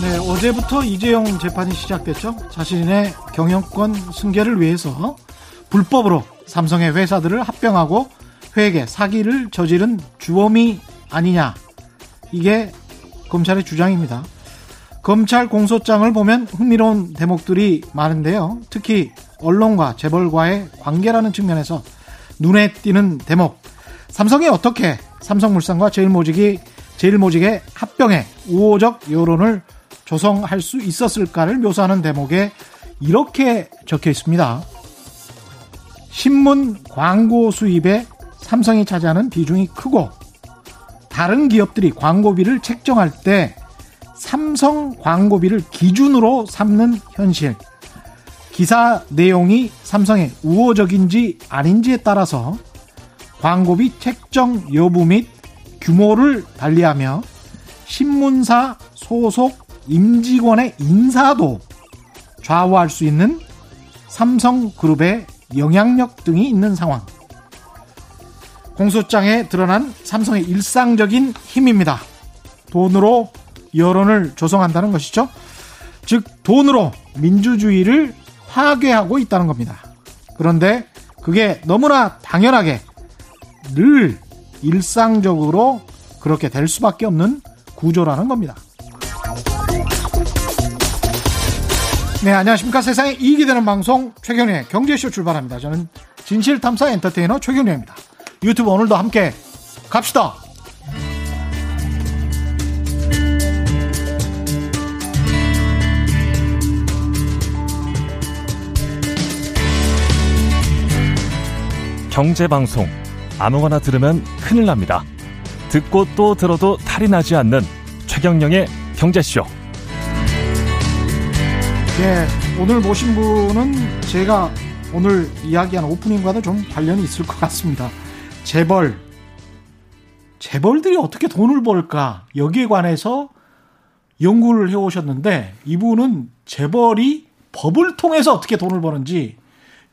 네, 어제부터 이재용 재판이 시작됐죠. 자신의 경영권 승계를 위해서 불법으로 삼성의 회사들을 합병하고 회계 사기를 저지른 주범이 아니냐. 이게 검찰의 주장입니다. 검찰 공소장을 보면 흥미로운 대목들이 많은데요. 특히 언론과 재벌과의 관계라는 측면에서 눈에 띄는 대목. 삼성이 어떻게 삼성물산과 제일모직이 제일모직의 합병에 우호적 여론을 조성할 수 있었을까를 묘사하는 대목에 이렇게 적혀 있습니다. 신문 광고 수입에 삼성이 차지하는 비중이 크고 다른 기업들이 광고비를 책정할 때 삼성 광고비를 기준으로 삼는 현실. 기사 내용이 삼성의 우호적인지 아닌지에 따라서 광고비 책정 여부 및 규모를 달리하며 신문사 소속 임직원의 인사도 좌우할 수 있는 삼성그룹의 영향력 등이 있는 상황. 공소장에 드러난 삼성의 일상적인 힘입니다. 돈으로 여론을 조성한다는 것이죠. 즉, 돈으로 민주주의를 파괴하고 있다는 겁니다. 그런데 그게 너무나 당연하게 늘 일상적으로 그렇게 될 수밖에 없는 구조라는 겁니다. 네, 안녕하십니까. 세상에 이익이 되는 방송 최경련의 경제쇼 출발합니다. 저는 진실탐사 엔터테이너 최경련입니다. 유튜브 오늘도 함께 갑시다. 경제방송 아무거나 들으면 큰일 납니다. 듣고 또 들어도 탈이 나지 않는 최경영의 경제쇼. 예, 오늘 모신 분은 제가 오늘 이야기한 오프닝과도 좀 관련이 있을 것 같습니다. 재벌. 재벌들이 어떻게 돈을 벌까? 여기에 관해서 연구를 해 오셨는데, 이분은 재벌이 법을 통해서 어떻게 돈을 버는지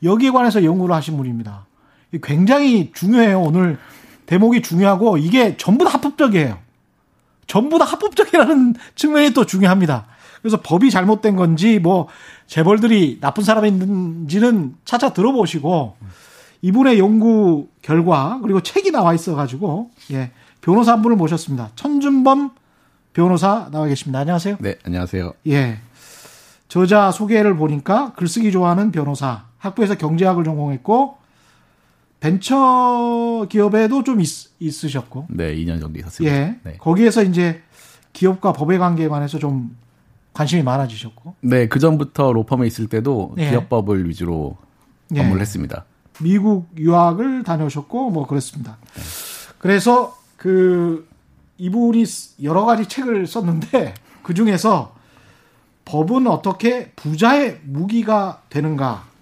여기에 관해서 연구를 하신 분입니다. 굉장히 중요해요. 오늘 대목이 중요하고 이게 전부 다 합법적이에요. 전부 다 합법적이라는 측면이 또 중요합니다. 그래서 법이 잘못된 건지 뭐 재벌들이 나쁜 사람인지는 차차 들어보시고 이분의 연구 결과 그리고 책이 나와 있어 가지고 예. 변호사 한 분을 모셨습니다. 천준범 변호사 나와 계십니다. 안녕하세요. 네, 안녕하세요. 예. 저자 소개를 보니까 글쓰기 좋아하는 변호사, 학부에서 경제학을 전공했고 벤처 기업에도 좀 있, 으셨고 네, 2년 정도 있었습니다. 예. 네. 거기에서 이제 기업과 법의 관계에 관해서 좀 관심이 많아지셨고. 네, 그 전부터 로펌에 있을 때도 예. 기업법을 위주로 예. 업무를 했습니다. 미국 유학을 다녀오셨고 뭐 그랬습니다. 그래서 그 이분이 여러 가지 책을 썼는데 그 중에서 법은 어떻게 부자의 무기가 되는가?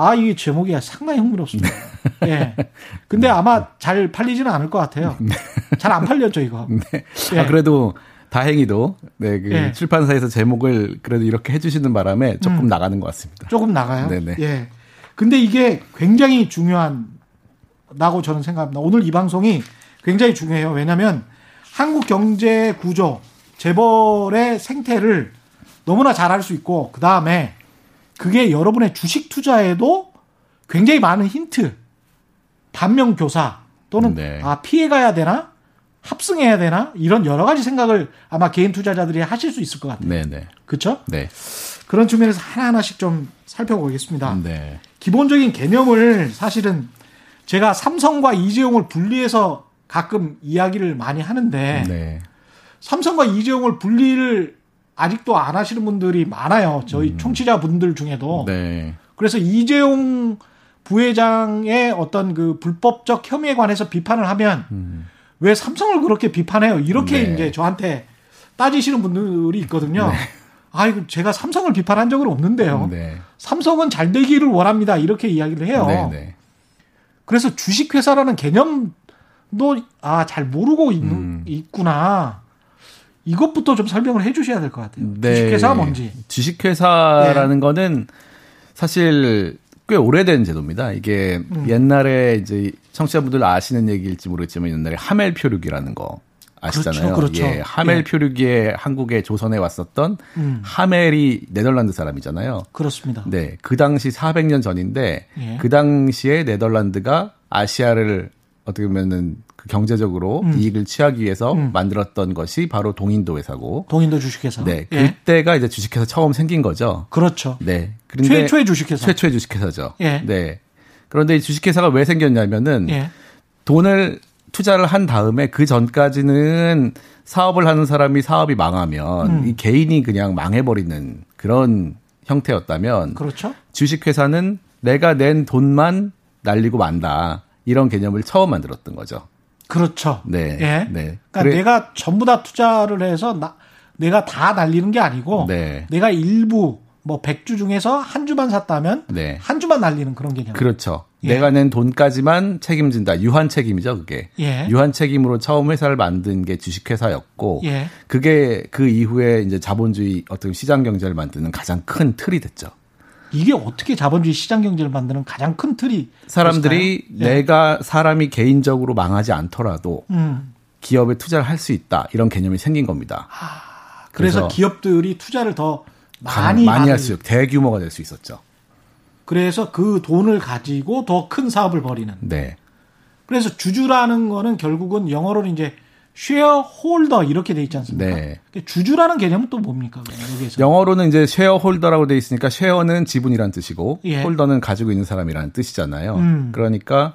아, 이 제목이 상당히 흥미롭습니다. 예. 근데 아마 잘 팔리지는 않을 것 같아요. 잘 안 팔렸죠, 이거. 네. 예. 아, 그래도 다행히도 네, 그 예. 출판사에서 제목을 그래도 이렇게 해주시는 바람에 조금 음. 나가는 것 같습니다. 조금 나가요. 네네. 예. 근데 이게 굉장히 중요하다고 저는 생각합니다. 오늘 이 방송이 굉장히 중요해요. 왜냐하면 한국 경제 구조, 재벌의 생태를 너무나 잘 알 수 있고 그 다음에 그게 여러분의 주식 투자에도 굉장히 많은 힌트, 반면 교사 또는 네. 아 피해 가야 되나 합승해야 되나 이런 여러 가지 생각을 아마 개인 투자자들이 하실 수 있을 것 같아요. 네, 네. 그렇죠? 네. 그런 측면에서 하나하나씩 좀 살펴보겠습니다. 네. 기본적인 개념을 사실은 제가 삼성과 이재용을 분리해서 가끔 이야기를 많이 하는데 네. 삼성과 이재용을 분리를 아직도 안 하시는 분들이 많아요. 저희 청취자분들 중에도. 음. 네. 그래서 이재용 부회장의 어떤 그 불법적 혐의에 관해서 비판을 하면 음. 왜 삼성을 그렇게 비판해요? 이렇게 네. 이제 저한테 따지시는 분들이 있거든요. 아이고 제가 삼성을 비판한 적은 없는데요. 네. 삼성은 잘 되기를 원합니다. 이렇게 이야기를 해요. 네, 네. 그래서 주식회사라는 개념도 아 잘 모르고 있는, 음. 있구나. 이것부터 좀 설명을 해 주셔야 될 것 같아요. 네. 주식회사가 뭔지. 주식회사라는 네. 거는 사실 꽤 오래된 제도입니다. 이게 음. 옛날에 이제 청취자분들 아시는 얘기일지 모르겠지만 옛날에 하멜 표류기라는 거 아시잖아요. 그렇죠, 그렇죠. 예, 하멜 예. 표류기에 한국에 조선에 왔었던 음. 하멜이 네덜란드 사람이잖아요. 그렇습니다. 네, 그 당시 400년 전인데 예. 그 당시에 네덜란드가 아시아를 어떻게 보면은 그 경제적으로 음. 이익을 취하기 위해서 음. 만들었던 것이 바로 동인도 회사고. 동인도 주식회사. 네. 예. 그때가 이제 주식회사 처음 생긴 거죠. 그렇죠. 네. 그런데 최초의 주식회사. 최초의 주식회사죠. 예. 네. 그런데 이 주식회사가 왜 생겼냐면은 예. 돈을 투자를 한 다음에 그 전까지는 사업을 하는 사람이 사업이 망하면 음. 이 개인이 그냥 망해버리는 그런 형태였다면 그렇죠. 주식회사는 내가 낸 돈만 날리고 만다. 이런 개념을 처음 만들었던 거죠. 그렇죠. 네. 예. 네. 그러니까 그래. 내가 전부 다 투자를 해서 나, 내가 다 날리는 게 아니고 네. 내가 일부 뭐 100주 중에서 한 주만 샀다면 네. 한 주만 날리는 그런 개념. 그렇죠. 예. 내가 낸 돈까지만 책임진다. 유한 책임이죠, 그게. 예. 유한 책임으로 처음 회사를 만든 게 주식회사였고 예. 그게 그 이후에 이제 자본주의 어떤 시장 경제를 만드는 가장 큰 틀이 됐죠. 이게 어떻게 자본주의 시장 경제를 만드는 가장 큰 틀이 사람들이 예. 내가 사람이 개인적으로 망하지 않더라도 음. 기업에 투자를 할 수 있다 이런 개념이 생긴 겁니다. 아, 그래서, 그래서, 기업들이 투자를 더 많이 많이 할 수, 대규모가 될 수 있었죠. 그래서 그 돈을 가지고 더 큰 사업을 벌이는. 네. 그래서 주주라는 거는 결국은 영어로는 이제 쉐어홀더 이렇게 돼 있지 않습니까? 네. 주주라는 개념은 또 뭡니까? 여기에서. 영어로는 이제 쉐어홀더라고 돼 있으니까 쉐어는 지분이란 뜻이고 예. 홀더는 가지고 있는 사람이라는 뜻이잖아요. 음. 그러니까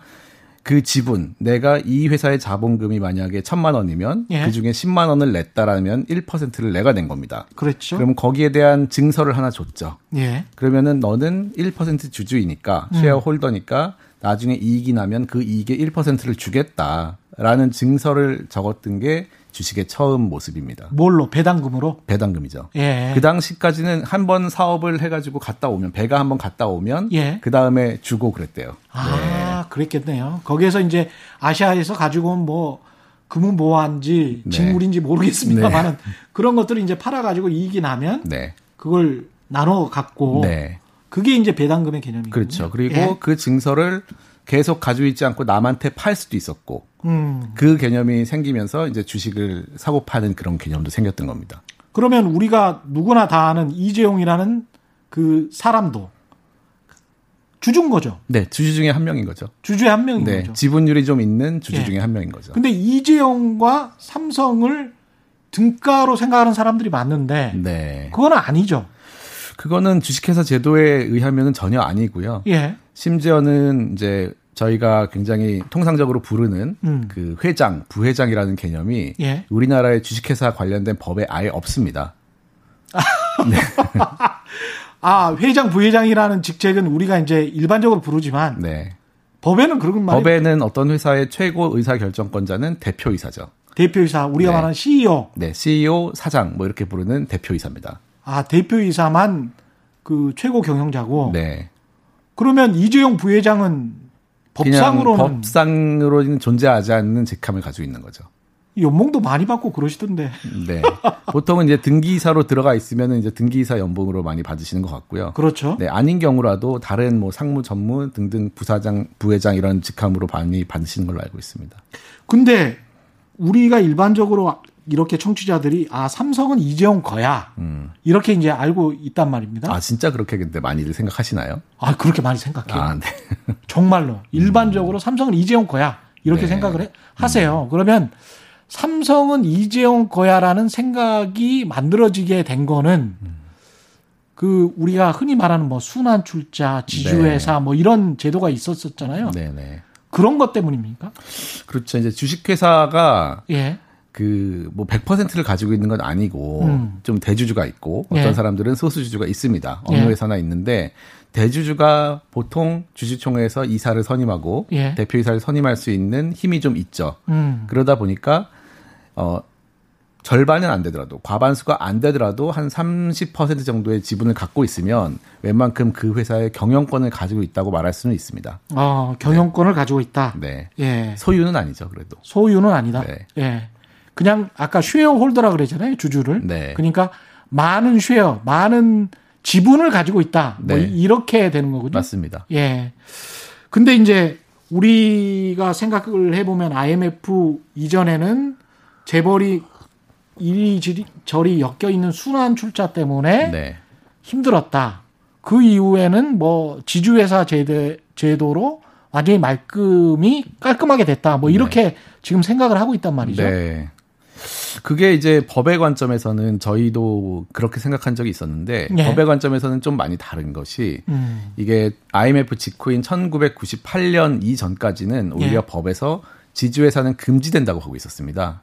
그 지분, 내가 이 회사의 자본금이 만약에 천만 원이면 예. 그 중에 10만 원을 냈다라면 1%를 내가 낸 겁니다. 그렇죠. 그럼 거기에 대한 증서를 하나 줬죠. 예. 그러면은 너는 1% 주주이니까 음. 쉐어홀더니까 나중에 이익이 나면 그 이익의 1%를 주겠다. 라는 증서를 적었던 게 주식의 처음 모습입니다. 뭘로? 배당금으로? 배당금이죠. 예. 그 당시까지는 한 번 사업을 해가지고 갔다 오면, 배가 한 번 갔다 오면, 예. 그 다음에 주고 그랬대요. 아, 네. 그랬겠네요. 거기에서 이제 아시아에서 가지고 온 뭐, 금은 뭐한지, 네. 직물인지 모르겠습니다만은 네. 그런 것들을 이제 팔아가지고 이익이 나면, 네. 그걸 나눠 갖고, 네. 그게 이제 배당금의 개념이죠. 그렇죠. 그리고 예. 그 증서를 계속 가지고 있지 않고 남한테 팔 수도 있었고 음. 그 개념이 생기면서 이제 주식을 사고 파는 그런 개념도 생겼던 겁니다. 그러면 우리가 누구나 다 아는 이재용이라는 그 사람도 주주인 거죠. 네, 주주 중에 한 명인 거죠. 주주의 한 명인 네, 거죠. 지분율이 좀 있는 주주 네. 중에 한 명인 거죠. 근데 이재용과 삼성을 등가로 생각하는 사람들이 많은데 네. 그건 아니죠. 그거는 주식회사 제도에 의하면 전혀 아니고요. 예. 심지어는 이제 저희가 굉장히 통상적으로 부르는 음. 그 회장, 부회장이라는 개념이 예. 우리나라의 주식회사 관련된 법에 아예 없습니다. 네. 아, 회장, 부회장이라는 직책은 우리가 이제 일반적으로 부르지만 네. 법에는 그런 말이 법에는 어떤 회사의 최고 의사 결정권자는 대표이사죠. 대표이사, 우리가 네. 말하는 CEO. 네, CEO, 사장 뭐 이렇게 부르는 대표이사입니다. 아, 대표이사만 그 최고 경영자고. 네. 그러면 이재용 부회장은 법상으로는 법상으로는 존재하지 않는 직함을 가지고 있는 거죠. 연봉도 많이 받고 그러시던데. 네. 보통은 이제 등기사로 들어가 있으면 이제 등기사 연봉으로 많이 받으시는 것 같고요. 그렇죠. 네. 아닌 경우라도 다른 뭐 상무 전무 등등 부사장, 부회장 이런 직함으로 많이 받으시는 걸로 알고 있습니다. 근데 우리가 일반적으로 이렇게 청취자들이 아 삼성은 이재용 거야 음. 이렇게 이제 알고 있단 말입니다. 아 진짜 그렇게 근데 많이들 생각하시나요? 아 그렇게 많이 생각해요. 아, 네. 정말로 일반적으로 음. 삼성은 이재용 거야 이렇게 네. 생각을 해, 하세요. 음. 그러면 삼성은 이재용 거야라는 생각이 만들어지게 된 거는 음. 그 우리가 흔히 말하는 뭐 순환 출자, 지주회사 네. 뭐 이런 제도가 있었었잖아요. 네네. 네. 그런 것 때문입니까? 그렇죠. 이제 주식회사가 예. 그 뭐 100%를 가지고 있는 건 아니고 음. 좀 대주주가 있고 어떤 예. 사람들은 소수주주가 있습니다. 어느 예. 회사나 있는데 대주주가 보통 주주총회에서 이사를 선임하고 예. 대표이사를 선임할 수 있는 힘이 좀 있죠. 음. 그러다 보니까 어 절반은 안 되더라도 과반수가 안 되더라도 한 30% 정도의 지분을 갖고 있으면 웬만큼 그 회사의 경영권을 가지고 있다고 말할 수는 있습니다. 아, 경영권을 네. 가지고 있다. 네. 예. 소유는 아니죠, 그래도. 소유는 아니다. 네. 예. 그냥 아까 쉐어 홀더라 그랬잖아요. 주주를. 네. 그러니까 많은 쉐어, 많은 지분을 가지고 있다. 뭐 네. 이렇게 되는 거거든요. 맞습니다. 예. 근데 이제 우리가 생각을 해보면 IMF 이전에는 재벌이 이리저리 엮여 있는 순환 출자 때문에 네. 힘들었다. 그 이후에는 뭐 지주회사 제대, 제도로 완전히 말끔히 깔끔하게 됐다. 뭐 이렇게 네. 지금 생각을 하고 있단 말이죠. 네. 그게 이제 법의 관점에서는 저희도 그렇게 생각한 적이 있었는데 네. 법의 관점에서는 좀 많이 다른 것이 음. 이게 IMF 직후인 1998년 이전까지는 오히려 네. 법에서 지주회사는 금지된다고 하고 있었습니다.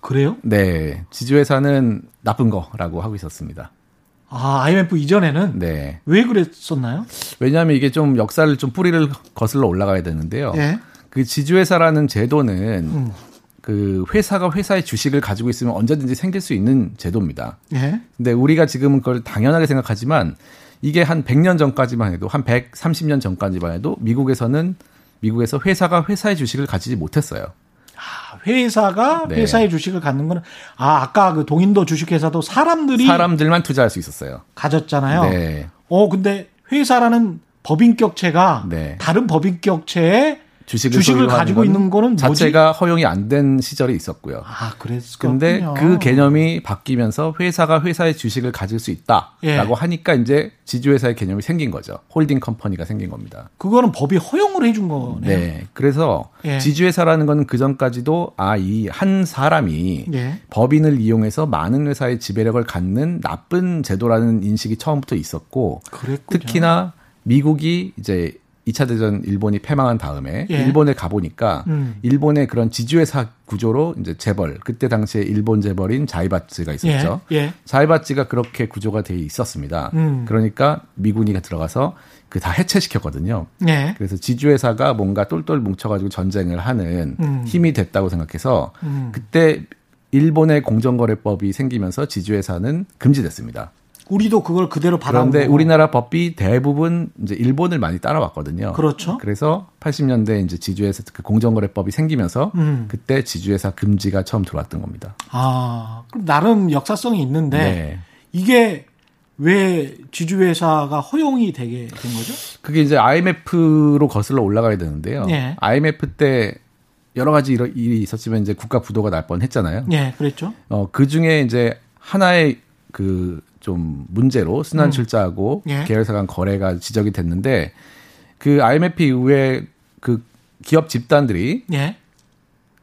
그래요? 네. 지주회사는 나쁜 거라고 하고 있었습니다. 아, IMF 이전에는? 네. 왜 그랬었나요? 왜냐하면 이게 좀 역사를 좀 뿌리를 거슬러 올라가야 되는데요. 예. 그 지주회사라는 제도는 음. 그 회사가 회사의 주식을 가지고 있으면 언제든지 생길 수 있는 제도입니다. 예. 근데 우리가 지금은 그걸 당연하게 생각하지만 이게 한 100년 전까지만 해도 한 130년 전까지만 해도 미국에서는 미국에서 회사가 회사의 주식을 가지지 못했어요. 아, 회사가 네. 회사의 주식을 갖는 거는 아 아까 그 동인도 주식회사도 사람들이 사람들만 투자할 수 있었어요. 가졌잖아요. 네. 어 근데 회사라는 법인격체가 네. 다른 법인격체에 주식을, 주식을 가지고 있는 거는 자체가 허용이 안 된 시절이 있었고요. 아, 그랬어. 근데 그 개념이 바뀌면서 회사가 회사의 주식을 가질 수 있다라고 예. 하니까 이제 지주회사의 개념이 생긴 거죠. holding company가 생긴 겁니다. 그거는 법이 허용을 해준 거네요. 네. 그래서 예. 지주회사라는 거는 그 전까지도 아, 이 한 사람이 예. 법인을 이용해서 많은 회사의 지배력을 갖는 나쁜 제도라는 인식이 처음부터 있었고 그랬군요. 특히나 미국이 이제 2차 대전 일본이 패망한 다음에 예. 일본에 가보니까 음. 일본의 그런 지주회사 구조로 이제 재벌 그때 당시에 일본 재벌인 자이바츠가 있었죠. 예. 예. 자이바츠가 그렇게 구조가 돼 있었습니다. 음. 그러니까 미군이 들어가서 그 다 해체시켰거든요. 예. 그래서 지주회사가 뭔가 똘똘 뭉쳐가지고 전쟁을 하는 음. 힘이 됐다고 생각해서 음. 그때 일본의 공정거래법이 생기면서 지주회사는 금지됐습니다. 우리도 그걸 그대로 받아온 그런데 우리나라 법이 대부분 이제 일본을 많이 따라왔거든요. 그렇죠. 그래서 80년대 이제 지주회사 그 공정거래법이 생기면서 음. 그때 지주회사 금지가 처음 들어왔던 겁니다. 아, 그럼 나름 역사성이 있는데 네. 이게 왜 지주회사가 허용이 되게 된 거죠? 그게 이제 IMF로 거슬러 올라가야 되는데요. 네. IMF 때 여러 가지 일이 있었지만 이제 국가 부도가 날 뻔했잖아요. 네, 그랬죠. 어, 그 중에 이제 하나의 그 좀 문제로 순환 출자하고 음. 예. 계열사 간 거래가 지적이 됐는데 그 IMF 이후에 그 기업 집단들이 예.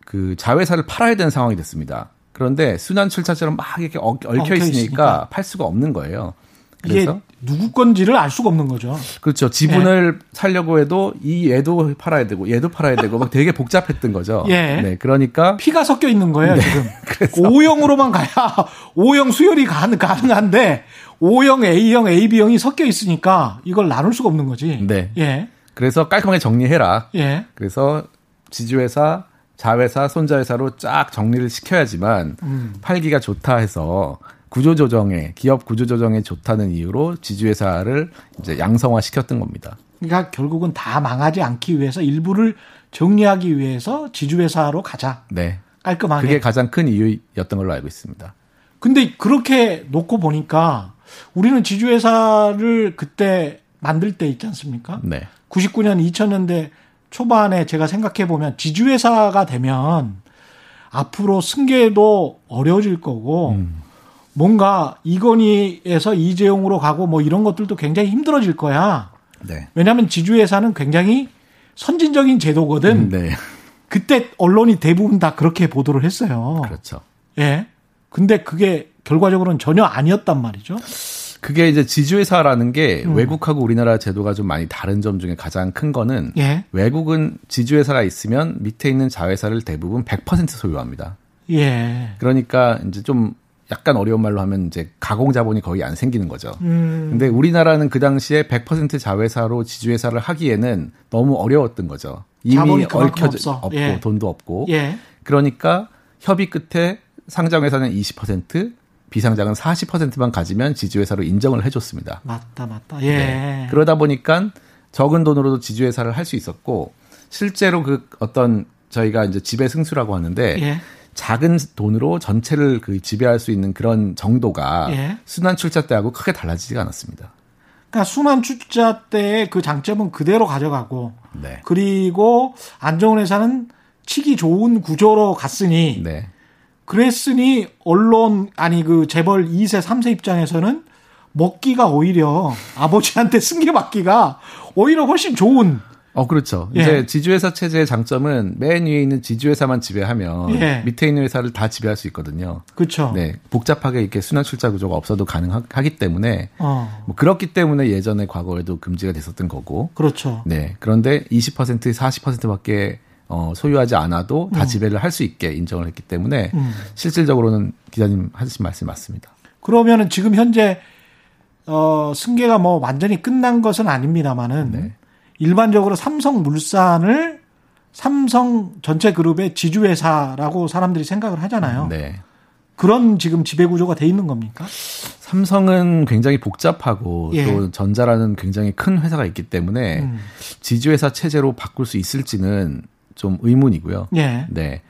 그 자회사를 팔아야 되는 상황이 됐습니다. 그런데 순환 출자처럼 막 이렇게 얽혀 있으니까, 있으니까 팔 수가 없는 거예요. 그래서 누구 건지를 알 수가 없는 거죠. 그렇죠. 지분을 예. 살려고 해도 이 얘도 팔아야 되고 얘도 팔아야 되고 막 되게 복잡했던 거죠. 예. 네. 그러니까 피가 섞여 있는 거예요, 네. 지금. O형으로만 가야 O형 수혈이 가능한데 O형, A형, AB형이 섞여 있으니까 이걸 나눌 수가 없는 거지. 네. 예. 그래서 깔끔하게 정리해라. 예. 그래서 지주회사, 자회사, 손자회사로 쫙 정리를 시켜야지만 음. 팔기가 좋다 해서 구조조정에 기업 구조조정에 좋다는 이유로 지주회사를 이제 양성화 시켰던 겁니다. 그러니까 결국은 다 망하지 않기 위해서 일부를 정리하기 위해서 지주회사로 가자. 네. 깔끔하게. 그게 가장 큰 이유였던 걸로 알고 있습니다. 근데 그렇게 놓고 보니까 우리는 지주회사를 그때 만들 때 있지 않습니까? 네. 99년 2000년대 초반에 제가 생각해 보면 지주회사가 되면 앞으로 승계도 어려워질 거고 음. 뭔가 이건희에서 이재용으로 가고 뭐 이런 것들도 굉장히 힘들어질 거야. 네. 왜냐하면 지주회사는 굉장히 선진적인 제도거든. 음, 네. 그때 언론이 대부분 다 그렇게 보도를 했어요. 그렇죠. 예. 근데 그게 결과적으로는 전혀 아니었단 말이죠. 그게 이제 지주회사라는 게 음. 외국하고 우리나라 제도가 좀 많이 다른 점 중에 가장 큰 거는 예. 외국은 지주회사가 있으면 밑에 있는 자회사를 대부분 100% 소유합니다. 예. 그러니까 이제 좀 약간 어려운 말로 하면 이제 가공 자본이 거의 안 생기는 거죠. 음. 근데 우리나라는 그 당시에 100% 자회사로 지주회사를 하기에는 너무 어려웠던 거죠. 이미 얽혀져 없고 예. 돈도 없고. 예. 그러니까 협의 끝에 상장 회사는 20%, 비상장은 40%만 가지면 지주회사로 인정을 해줬습니다. 맞다, 맞다. 예. 네. 그러다 보니까 적은 돈으로도 지주회사를 할 수 있었고 실제로 그 어떤 저희가 이제 지배 승수라고 하는데 예. 작은 돈으로 전체를 그 지배할 수 있는 그런 정도가 예. 순환 출자 때하고 크게 달라지지가 않았습니다. 그러니까 순환 출자 때의 그 장점은 그대로 가져가고 네. 그리고 안정훈 회사는 치기 좋은 구조로 갔으니 네. 그랬으니 언론 아니 그 재벌 2세 3세 입장에서는 먹기가 오히려 아버지한테 승계 받기가 오히려 훨씬 좋은 어, 그렇죠. 예. 이제 지주회사 체제의 장점은 맨 위에 있는 지주회사만 지배하면 예. 밑에 있는 회사를 다 지배할 수 있거든요. 그렇죠. 네. 복잡하게 이렇게 순환 출자 구조가 없어도 가능하기 때문에 어. 뭐 그렇기 때문에 예전에 과거에도 금지가 됐었던 거고. 그렇죠. 네. 그런데 20% 40%밖에 어, 소유하지 않아도 다 음. 지배를 할 수 있게 인정을 했기 때문에 음. 실질적으로는 기자님 하신 말씀 맞습니다. 그러면은 지금 현재 어, 승계가 뭐 완전히 끝난 것은 아닙니다만은 네. 일반적으로 삼성물산을 삼성 전체 그룹의 지주회사라고 사람들이 생각을 하잖아요. 네. 그런 지금 지배 구조가 돼 있는 겁니까? 삼성은 굉장히 복잡하고 예. 또 전자라는 굉장히 큰 회사가 있기 때문에 음. 지주회사 체제로 바꿀 수 있을지는 좀 의문이고요. 예. 네.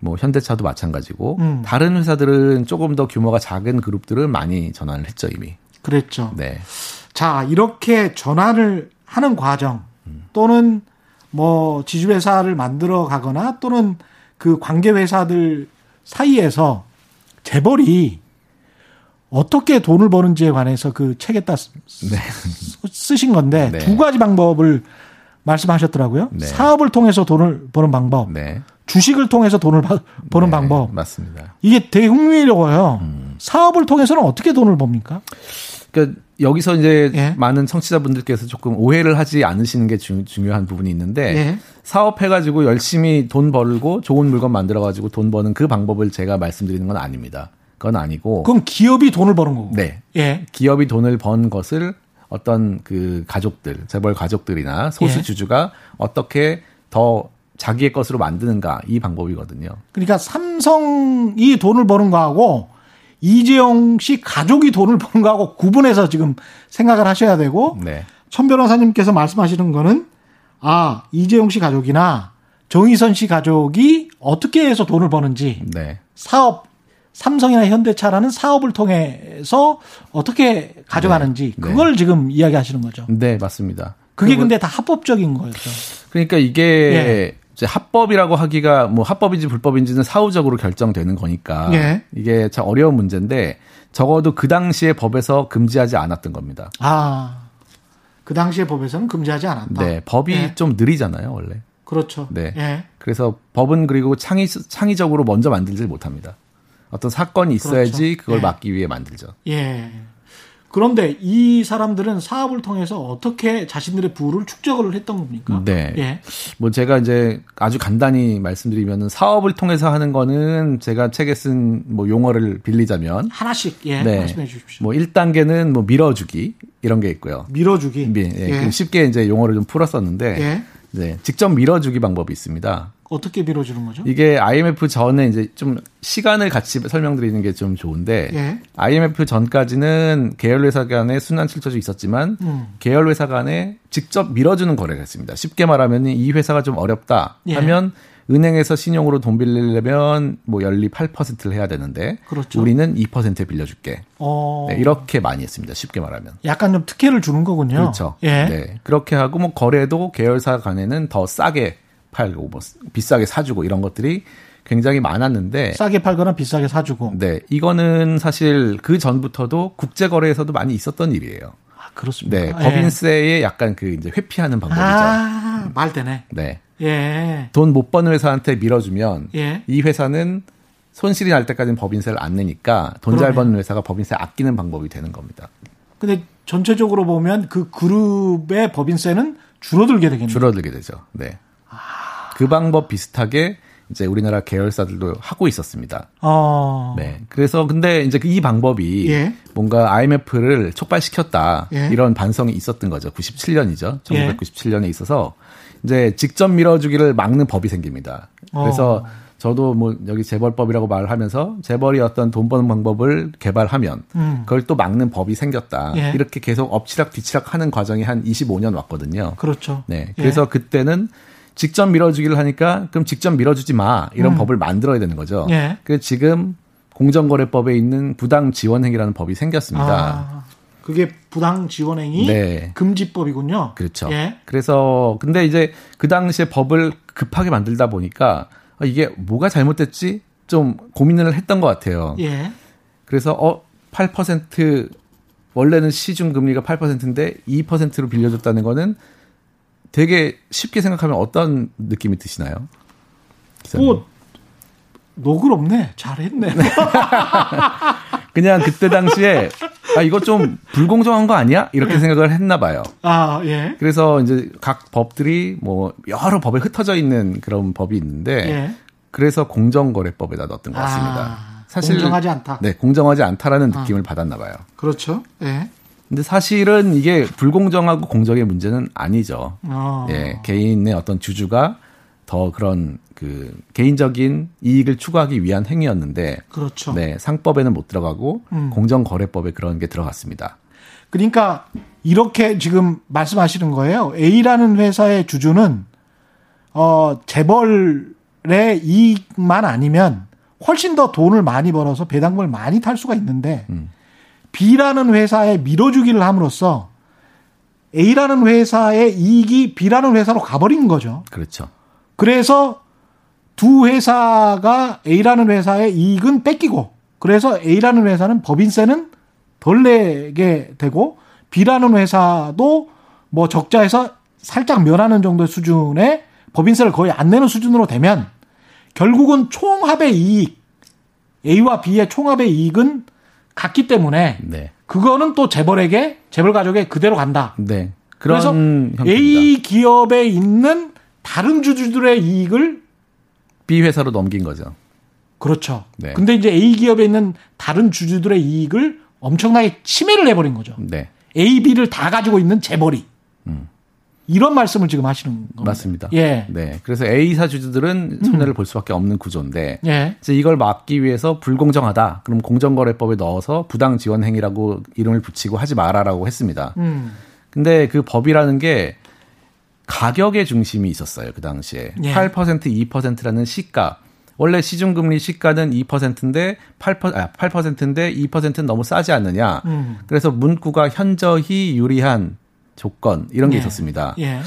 뭐 현대차도 마찬가지고 음. 다른 회사들은 조금 더 규모가 작은 그룹들은 많이 전환을 했죠 이미. 그랬죠. 네. 자 이렇게 전환을 하는 과정 또는 뭐 지주회사를 만들어 가거나 또는 그 관계회사들 사이에서 재벌이 어떻게 돈을 버는지에 관해서 그 책에다 네. 쓰신 건데 네. 두 가지 방법을 말씀하셨더라고요. 네. 사업을 통해서 돈을 버는 방법, 네. 주식을 통해서 돈을 버는 네, 방법. 맞습니다. 이게 되게 흥미로워요. 음. 사업을 통해서는 어떻게 돈을 법니까? 그러니까 여기서 이제 예. 많은 청취자분들께서 조금 오해를 하지 않으시는 게 주, 중요한 부분이 있는데 예. 사업해가지고 열심히 돈 벌고 좋은 물건 만들어가지고 돈 버는 그 방법을 제가 말씀드리는 건 아닙니다. 그건 아니고. 그럼 기업이 돈을 버는 거고. 네. 예. 기업이 돈을 번 것을 어떤 그 가족들, 재벌 가족들이나 소수 예. 주주가 어떻게 더 자기의 것으로 만드는가 이 방법이거든요. 그러니까 삼성이 돈을 버는 거하고 이재용 씨 가족이 돈을 버는 거하고 구분해서 지금 생각을 하셔야 되고 네. 천 변호사님께서 말씀하시는 거는 아 이재용 씨 가족이나 정의선 씨 가족이 어떻게 해서 돈을 버는지 네. 사업 삼성이나 현대차라는 사업을 통해서 어떻게 가져가는지 네. 그걸 네. 지금 이야기하시는 거죠. 네 맞습니다. 그게 근데 다 합법적인 거였죠. 그러니까 이게 예. 이제 합법이라고 하기가 뭐 합법인지 불법인지는 사후적으로 결정되는 거니까 예. 이게 참 어려운 문제인데 적어도 그 당시에 법에서 금지하지 않았던 겁니다. 아, 그 당시에 법에서는 금지하지 않았다. 네, 법이 예. 좀 느리잖아요, 원래. 그렇죠. 네. 예. 그래서 법은 그리고 창의 창의적으로 먼저 만들지 못합니다. 어떤 사건이 있어야지 그렇죠. 그걸 예. 막기 위해 만들죠. 예. 그런데 이 사람들은 사업을 통해서 어떻게 자신들의 부를 축적을 했던 겁니까? 네. 예. 뭐 제가 이제 아주 간단히 말씀드리면은 사업을 통해서 하는 거는 제가 책에 쓴 뭐 용어를 빌리자면 하나씩 예. 네. 말씀해 주십시오. 뭐 1단계는 뭐 밀어주기 이런 게 있고요. 밀어주기. 예. 예. 쉽게 이제 용어를 좀 풀었었는데 예. 네. 직접 밀어주기 방법이 있습니다. 어떻게 밀어주는 거죠? 이게 IMF 전에 이제 좀 시간을 같이 설명드리는 게 좀 좋은데 예. IMF 전까지는 계열 회사 간에 순환 출처도 있었지만 음. 계열 회사 간에 직접 밀어주는 거래가 있습니다. 쉽게 말하면 이 회사가 좀 어렵다 예. 하면 은행에서 신용으로 돈 빌리려면 뭐 연리 8%를 해야 되는데 그렇죠. 우리는 2%에 빌려줄게. 어. 네, 이렇게 많이 했습니다. 쉽게 말하면. 약간 좀 특혜를 주는 거군요. 그렇죠. 예. 네. 그렇게 하고 뭐 거래도 계열사 간에는 더 싸게 팔고 뭐 비싸게 사주고 이런 것들이 굉장히 많았는데 싸게 팔거나 비싸게 사주고 네 이거는 사실 그 전부터도 국제 거래에서도 많이 있었던 일이에요. 아 그렇습니다. 네 법인세에 예. 약간 그 이제 회피하는 방법이죠. 아, 말 되네. 네. 예. 돈 못 버는 회사한테 밀어주면 예. 이 회사는 손실이 날 때까지는 법인세를 안 내니까 돈 잘 버는 회사가 법인세 아끼는 방법이 되는 겁니다. 근데 전체적으로 보면 그 그룹의 법인세는 줄어들게 되겠네요. 줄어들게 되죠. 네. 그 방법 비슷하게 이제 우리나라 계열사들도 하고 있었습니다. 어. 네. 그래서 근데 이제 이 방법이 예. 뭔가 IMF를 촉발시켰다. 예. 이런 반성이 있었던 거죠. 97년이죠. 1997년에 있어서 이제 직접 밀어주기를 막는 법이 생깁니다. 그래서 어. 저도 뭐 여기 재벌법이라고 말을 하면서 재벌이 어떤 돈 버는 방법을 개발하면 음. 그걸 또 막는 법이 생겼다. 예. 이렇게 계속 엎치락 뒤치락 하는 과정이 한 25년 왔거든요. 그렇죠. 네. 그래서 예. 그때는 직접 밀어주기를 하니까 그럼 직접 밀어주지 마 이런 음. 법을 만들어야 되는 거죠. 예. 그 지금 공정거래법에 있는 부당 지원행위라는 법이 생겼습니다. 아, 그게 부당 지원행위 네. 금지법이군요. 그렇죠. 예. 그래서 근데 이제 그 당시에 법을 급하게 만들다 보니까 아, 이게 뭐가 잘못됐지 좀 고민을 했던 것 같아요. 예. 그래서 어 8% 원래는 시중 금리가 8%인데 2%로 빌려줬다는 거는 되게 쉽게 생각하면 어떤 느낌이 드시나요? 기사님? 뭐 너그럽네. 잘했네. 그냥 그때 당시에 아 이거 좀 불공정한 거 아니야? 이렇게 네. 생각을 했나 봐요. 아, 예. 그래서 이제 각 법들이 뭐 여러 법에 흩어져 있는 그런 법이 있는데 예. 그래서 공정거래법에다 넣었던 것 같습니다. 아. 사실 공정하지 않다. 네, 공정하지 않다라는 아. 느낌을 받았나 봐요. 그렇죠. 예. 근데 사실은 이게 불공정하고 공정의 문제는 아니죠. 아. 예, 개인의 어떤 주주가 더 그런 그 개인적인 이익을 추구하기 위한 행위였는데 그렇죠. 네, 상법에는 못 들어가고 음. 공정거래법에 그런 게 들어갔습니다. 그러니까 이렇게 지금 말씀하시는 거예요. A라는 회사의 주주는 어 재벌의 이익만 아니면 훨씬 더 돈을 많이 벌어서 배당금을 많이 탈 수가 있는데 음. B라는 회사에 밀어주기를 함으로써 A라는 회사의 이익이 B라는 회사로 가버린 거죠. 그렇죠. 그래서 두 회사가 A라는 회사의 이익은 뺏기고 그래서 A라는 회사는 법인세는 덜 내게 되고 B라는 회사도 뭐 적자에서 살짝 면하는 정도의 수준의 법인세를 거의 안 내는 수준으로 되면 결국은 총합의 이익 A와 B의 총합의 이익은 같기 때문에 네. 그거는 또 재벌에게 재벌 가족에 그대로 간다. 네. 그래서 형태입니다. A 기업에 있는 다른 주주들의 이익을 B 회사로 넘긴 거죠. 그렇죠. 네. 근데 이제 A 기업에 있는 다른 주주들의 이익을 엄청나게 침해를 해버린 거죠. 네. A, B를 다 가지고 있는 재벌이. 음. 이런 말씀을 지금 하시는 겁니다. 맞습니다. 예. 네. 그래서 A사 주주들은 손해를 음. 볼 수밖에 없는 구조인데 예. 이제 이걸 막기 위해서 불공정하다. 그럼 공정거래법에 넣어서 부당 지원 행위라고 이름을 붙이고 하지 마라라고 했습니다. 음. 근데 그 법이라는 게 가격의 중심이 있었어요. 그 당시에. 예. 8% 2%라는 시가. 원래 시중금리 시가는 2%인데 8%, 아, 8%인데 2%는 너무 싸지 않느냐. 음. 그래서 문구가 현저히 유리한 조건 이런 게 예. 있었습니다. 예.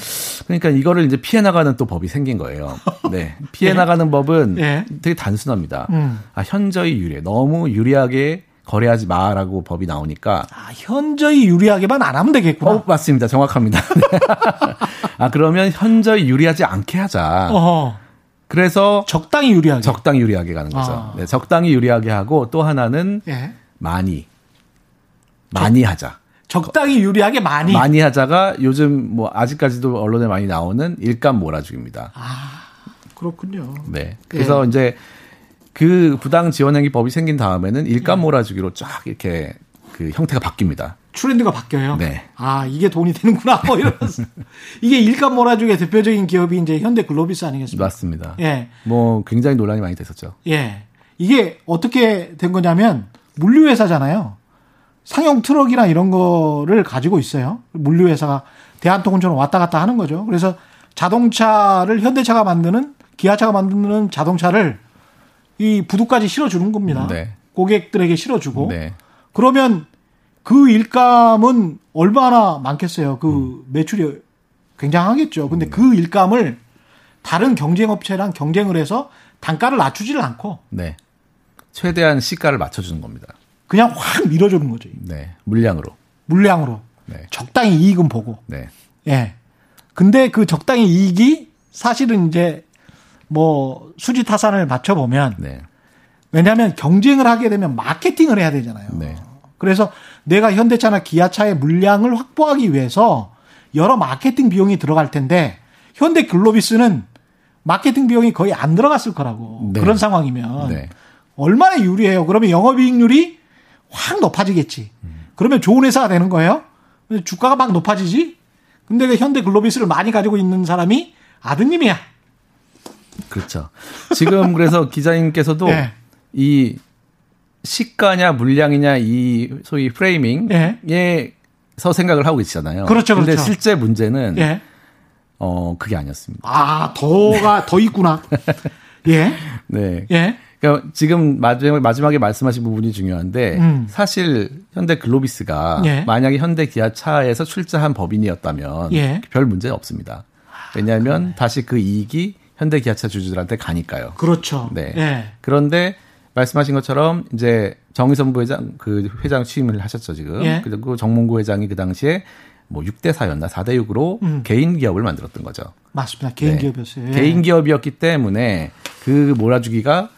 그러니까 이거를 이제 피해 나가는 또 법이 생긴 거예요. 네. 피해 예. 나가는 법은 예. 되게 단순합니다. 음. 아, 현저히 유리해. 너무 유리하게 거래하지 마라고 법이 나오니까 아, 현저히 유리하게만 안 하면 되겠구나. 어, 맞습니다. 정확합니다. 아, 그러면 현저히 유리하지 않게 하자. 어허. 그래서 적당히 유리하게 적당히 유리하게 가는 거죠. 아. 네, 적당히 유리하게 하고 또 하나는 예. 많이 많이 하자. 적당히 유리하게 많이 많이 하자가 요즘 뭐 아직까지도 언론에 많이 나오는 일감 몰아주기입니다. 아 그렇군요. 네. 그래서 예. 이제 그 부당 지원행위 법이 생긴 다음에는 일감 예. 몰아주기로 쫙 이렇게 그 형태가 바뀝니다. 트렌드가 바뀌어요. 네. 아 이게 돈이 되는구나. 뭐 이러면서 이게 일감 몰아주기의 대표적인 기업이 이제 현대 글로비스 아니겠습니까? 맞습니다. 예. 뭐 굉장히 논란이 많이 됐었죠. 예. 이게 어떻게 된 거냐면 물류회사잖아요. 상용 트럭이나 이런 거를 가지고 있어요. 물류 회사가 대한통운처럼 왔다 갔다 하는 거죠. 그래서 자동차를 현대차가 만드는 기아차가 만드는 자동차를 이 부두까지 실어주는 겁니다. 네. 고객들에게 실어주고 네. 그러면 그 일감은 얼마나 많겠어요. 그 음. 매출이 굉장하겠죠. 근데 음. 그 일감을 다른 경쟁 업체랑 경쟁을 해서 단가를 낮추지를 않고 네. 최대한 시가를 맞춰주는 겁니다. 그냥 확 밀어주는 거죠. 네. 물량으로. 물량으로. 네. 적당히 이익은 보고. 네. 예. 근데 그 적당히 이익이 사실은 이제 뭐 수지 타산을 맞춰보면 네. 왜냐하면 경쟁을 하게 되면 마케팅을 해야 되잖아요. 네. 그래서 내가 현대차나 기아차의 물량을 확보하기 위해서 여러 마케팅 비용이 들어갈 텐데 현대 글로비스는 마케팅 비용이 거의 안 들어갔을 거라고 네. 그런 상황이면 네. 얼마나 유리해요. 그러면 영업이익률이 확 높아지겠지. 그러면 좋은 회사가 되는 거예요. 주가가 막 높아지지. 근데 그 현대 글로비스를 많이 가지고 있는 사람이 아드님이야. 그렇죠. 지금 그래서 기자님께서도 네. 이 시가냐 물량이냐 이 소위 프레이밍에서 네. 생각을 하고 계시잖아요. 그렇죠, 그렇죠. 근데 실제 문제는 네. 어 그게 아니었습니다. 아 더가 더 있구나. 예. 네. 예. 그러니까 지금 마지막, 마지막에 말씀하신 부분이 중요한데 음. 사실 현대 글로비스가 예. 만약에 현대 기아차에서 출자한 법인이었다면 예. 별 문제 없습니다. 왜냐하면 아, 다시 그 이익이 현대 기아차 주주들한테 가니까요. 그렇죠. 네. 예. 그런데 말씀하신 것처럼 이제 정의선 부회장 그 회장 취임을 하셨죠 지금. 예. 그리고 정몽구 회장이 그 당시에 뭐 6대 4였나 4대 6으로 음. 개인 기업을 만들었던 거죠. 맞습니다. 개인 네. 기업이었어요. 예. 개인 기업이었기 때문에 그 몰아주기가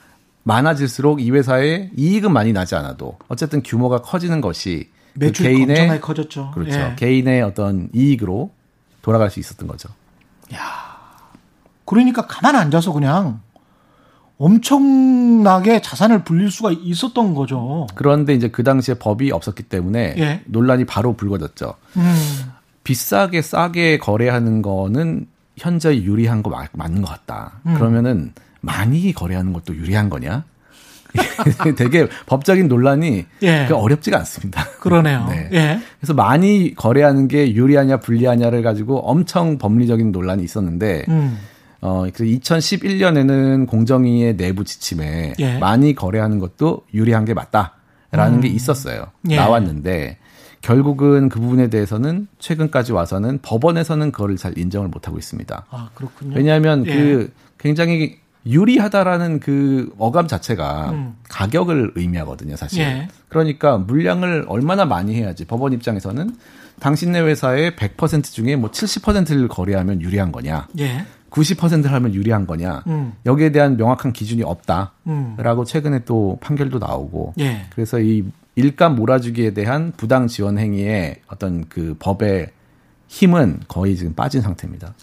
많아질수록 이 회사에 이익은 많이 나지 않아도 어쨌든 규모가 커지는 것이 그 개인의 커졌죠. 그렇죠. 예. 개인의 어떤 이익으로 돌아갈 수 있었던 거죠. 야. 그러니까 가만 앉아서 그냥 엄청나게 자산을 불릴 수가 있었던 거죠. 그런데 이제 그 당시에 법이 없었기 때문에 예. 논란이 바로 불거졌죠. 음. 비싸게 싸게 거래하는 거는 현재 유리한 거 맞, 맞는 것 같다. 음. 그러면은 많이 거래하는 것도 유리한 거냐? 되게 법적인 논란이 예. 어렵지가 않습니다. 그러네요. 네. 예. 그래서 많이 거래하는 게 유리하냐 불리하냐를 가지고 엄청 법리적인 논란이 있었는데 음. 어, 그래서 2011년에는 공정위의 내부 지침에 예. 많이 거래하는 것도 유리한 게 맞다라는 음. 게 있었어요. 예. 나왔는데 결국은 그 부분에 대해서는 최근까지 와서는 법원에서는 그거를 잘 인정을 못 하고 있습니다. 아, 그렇군요. 왜냐하면 예. 그 굉장히 유리하다라는 그 어감 자체가 음. 가격을 의미하거든요, 사실. 예. 그러니까 물량을 얼마나 많이 해야지 법원 입장에서는 당신네 회사의 100% 중에 뭐 70%를 거래하면 유리한 거냐. 예. 90%를 하면 유리한 거냐 음. 여기에 대한 명확한 기준이 없다 라고 음. 최근에 또 판결도 나오고 예. 그래서 이 일감 몰아주기에 대한 부당 지원 행위의 어떤 그 법의 힘은 거의 지금 빠진 상태입니다.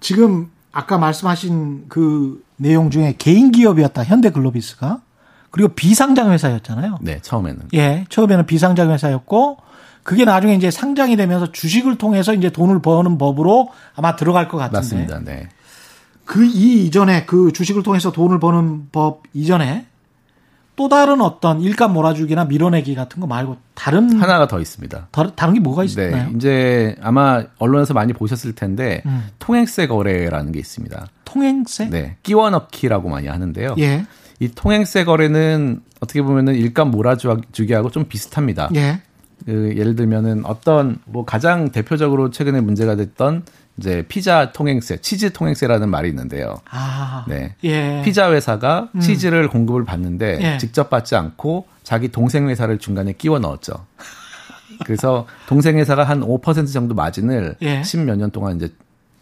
지금 아까 말씀하신 그 내용 중에 개인 기업이었다 현대글로비스가 그리고 비상장 회사였잖아요. 네, 처음에는. 예, 처음에는 비상장 회사였고 그게 나중에 이제 상장이 되면서 주식을 통해서 이제 돈을 버는 법으로 아마 들어갈 것 같은데. 맞습니다. 네. 그 이 이전에 그 주식을 통해서 돈을 버는 법 이전에 또 다른 어떤 일감 몰아주기나 밀어내기 같은 거 말고 다른 하나가 더 있습니다. 다른 다른 게 뭐가 있나요? 네, 이제 아마 언론에서 많이 보셨을 텐데 음. 통행세 거래라는 게 있습니다. 통행세? 네, 끼워넣기라고 많이 하는데요. 예. 이 통행세 거래는 어떻게 보면은 일감 몰아주기하고 좀 비슷합니다. 예. 그 예를 들면은 어떤 뭐 가장 대표적으로 최근에 문제가 됐던 이제 피자 통행세, 치즈 통행세라는 말이 있는데요. 아, 네. 예. 피자 회사가 음. 치즈를 공급을 받는데 예. 직접 받지 않고 자기 동생 회사를 중간에 끼워 넣었죠. 그래서 동생 회사가 한 5% 정도 마진을 예. 10몇 년 동안 이제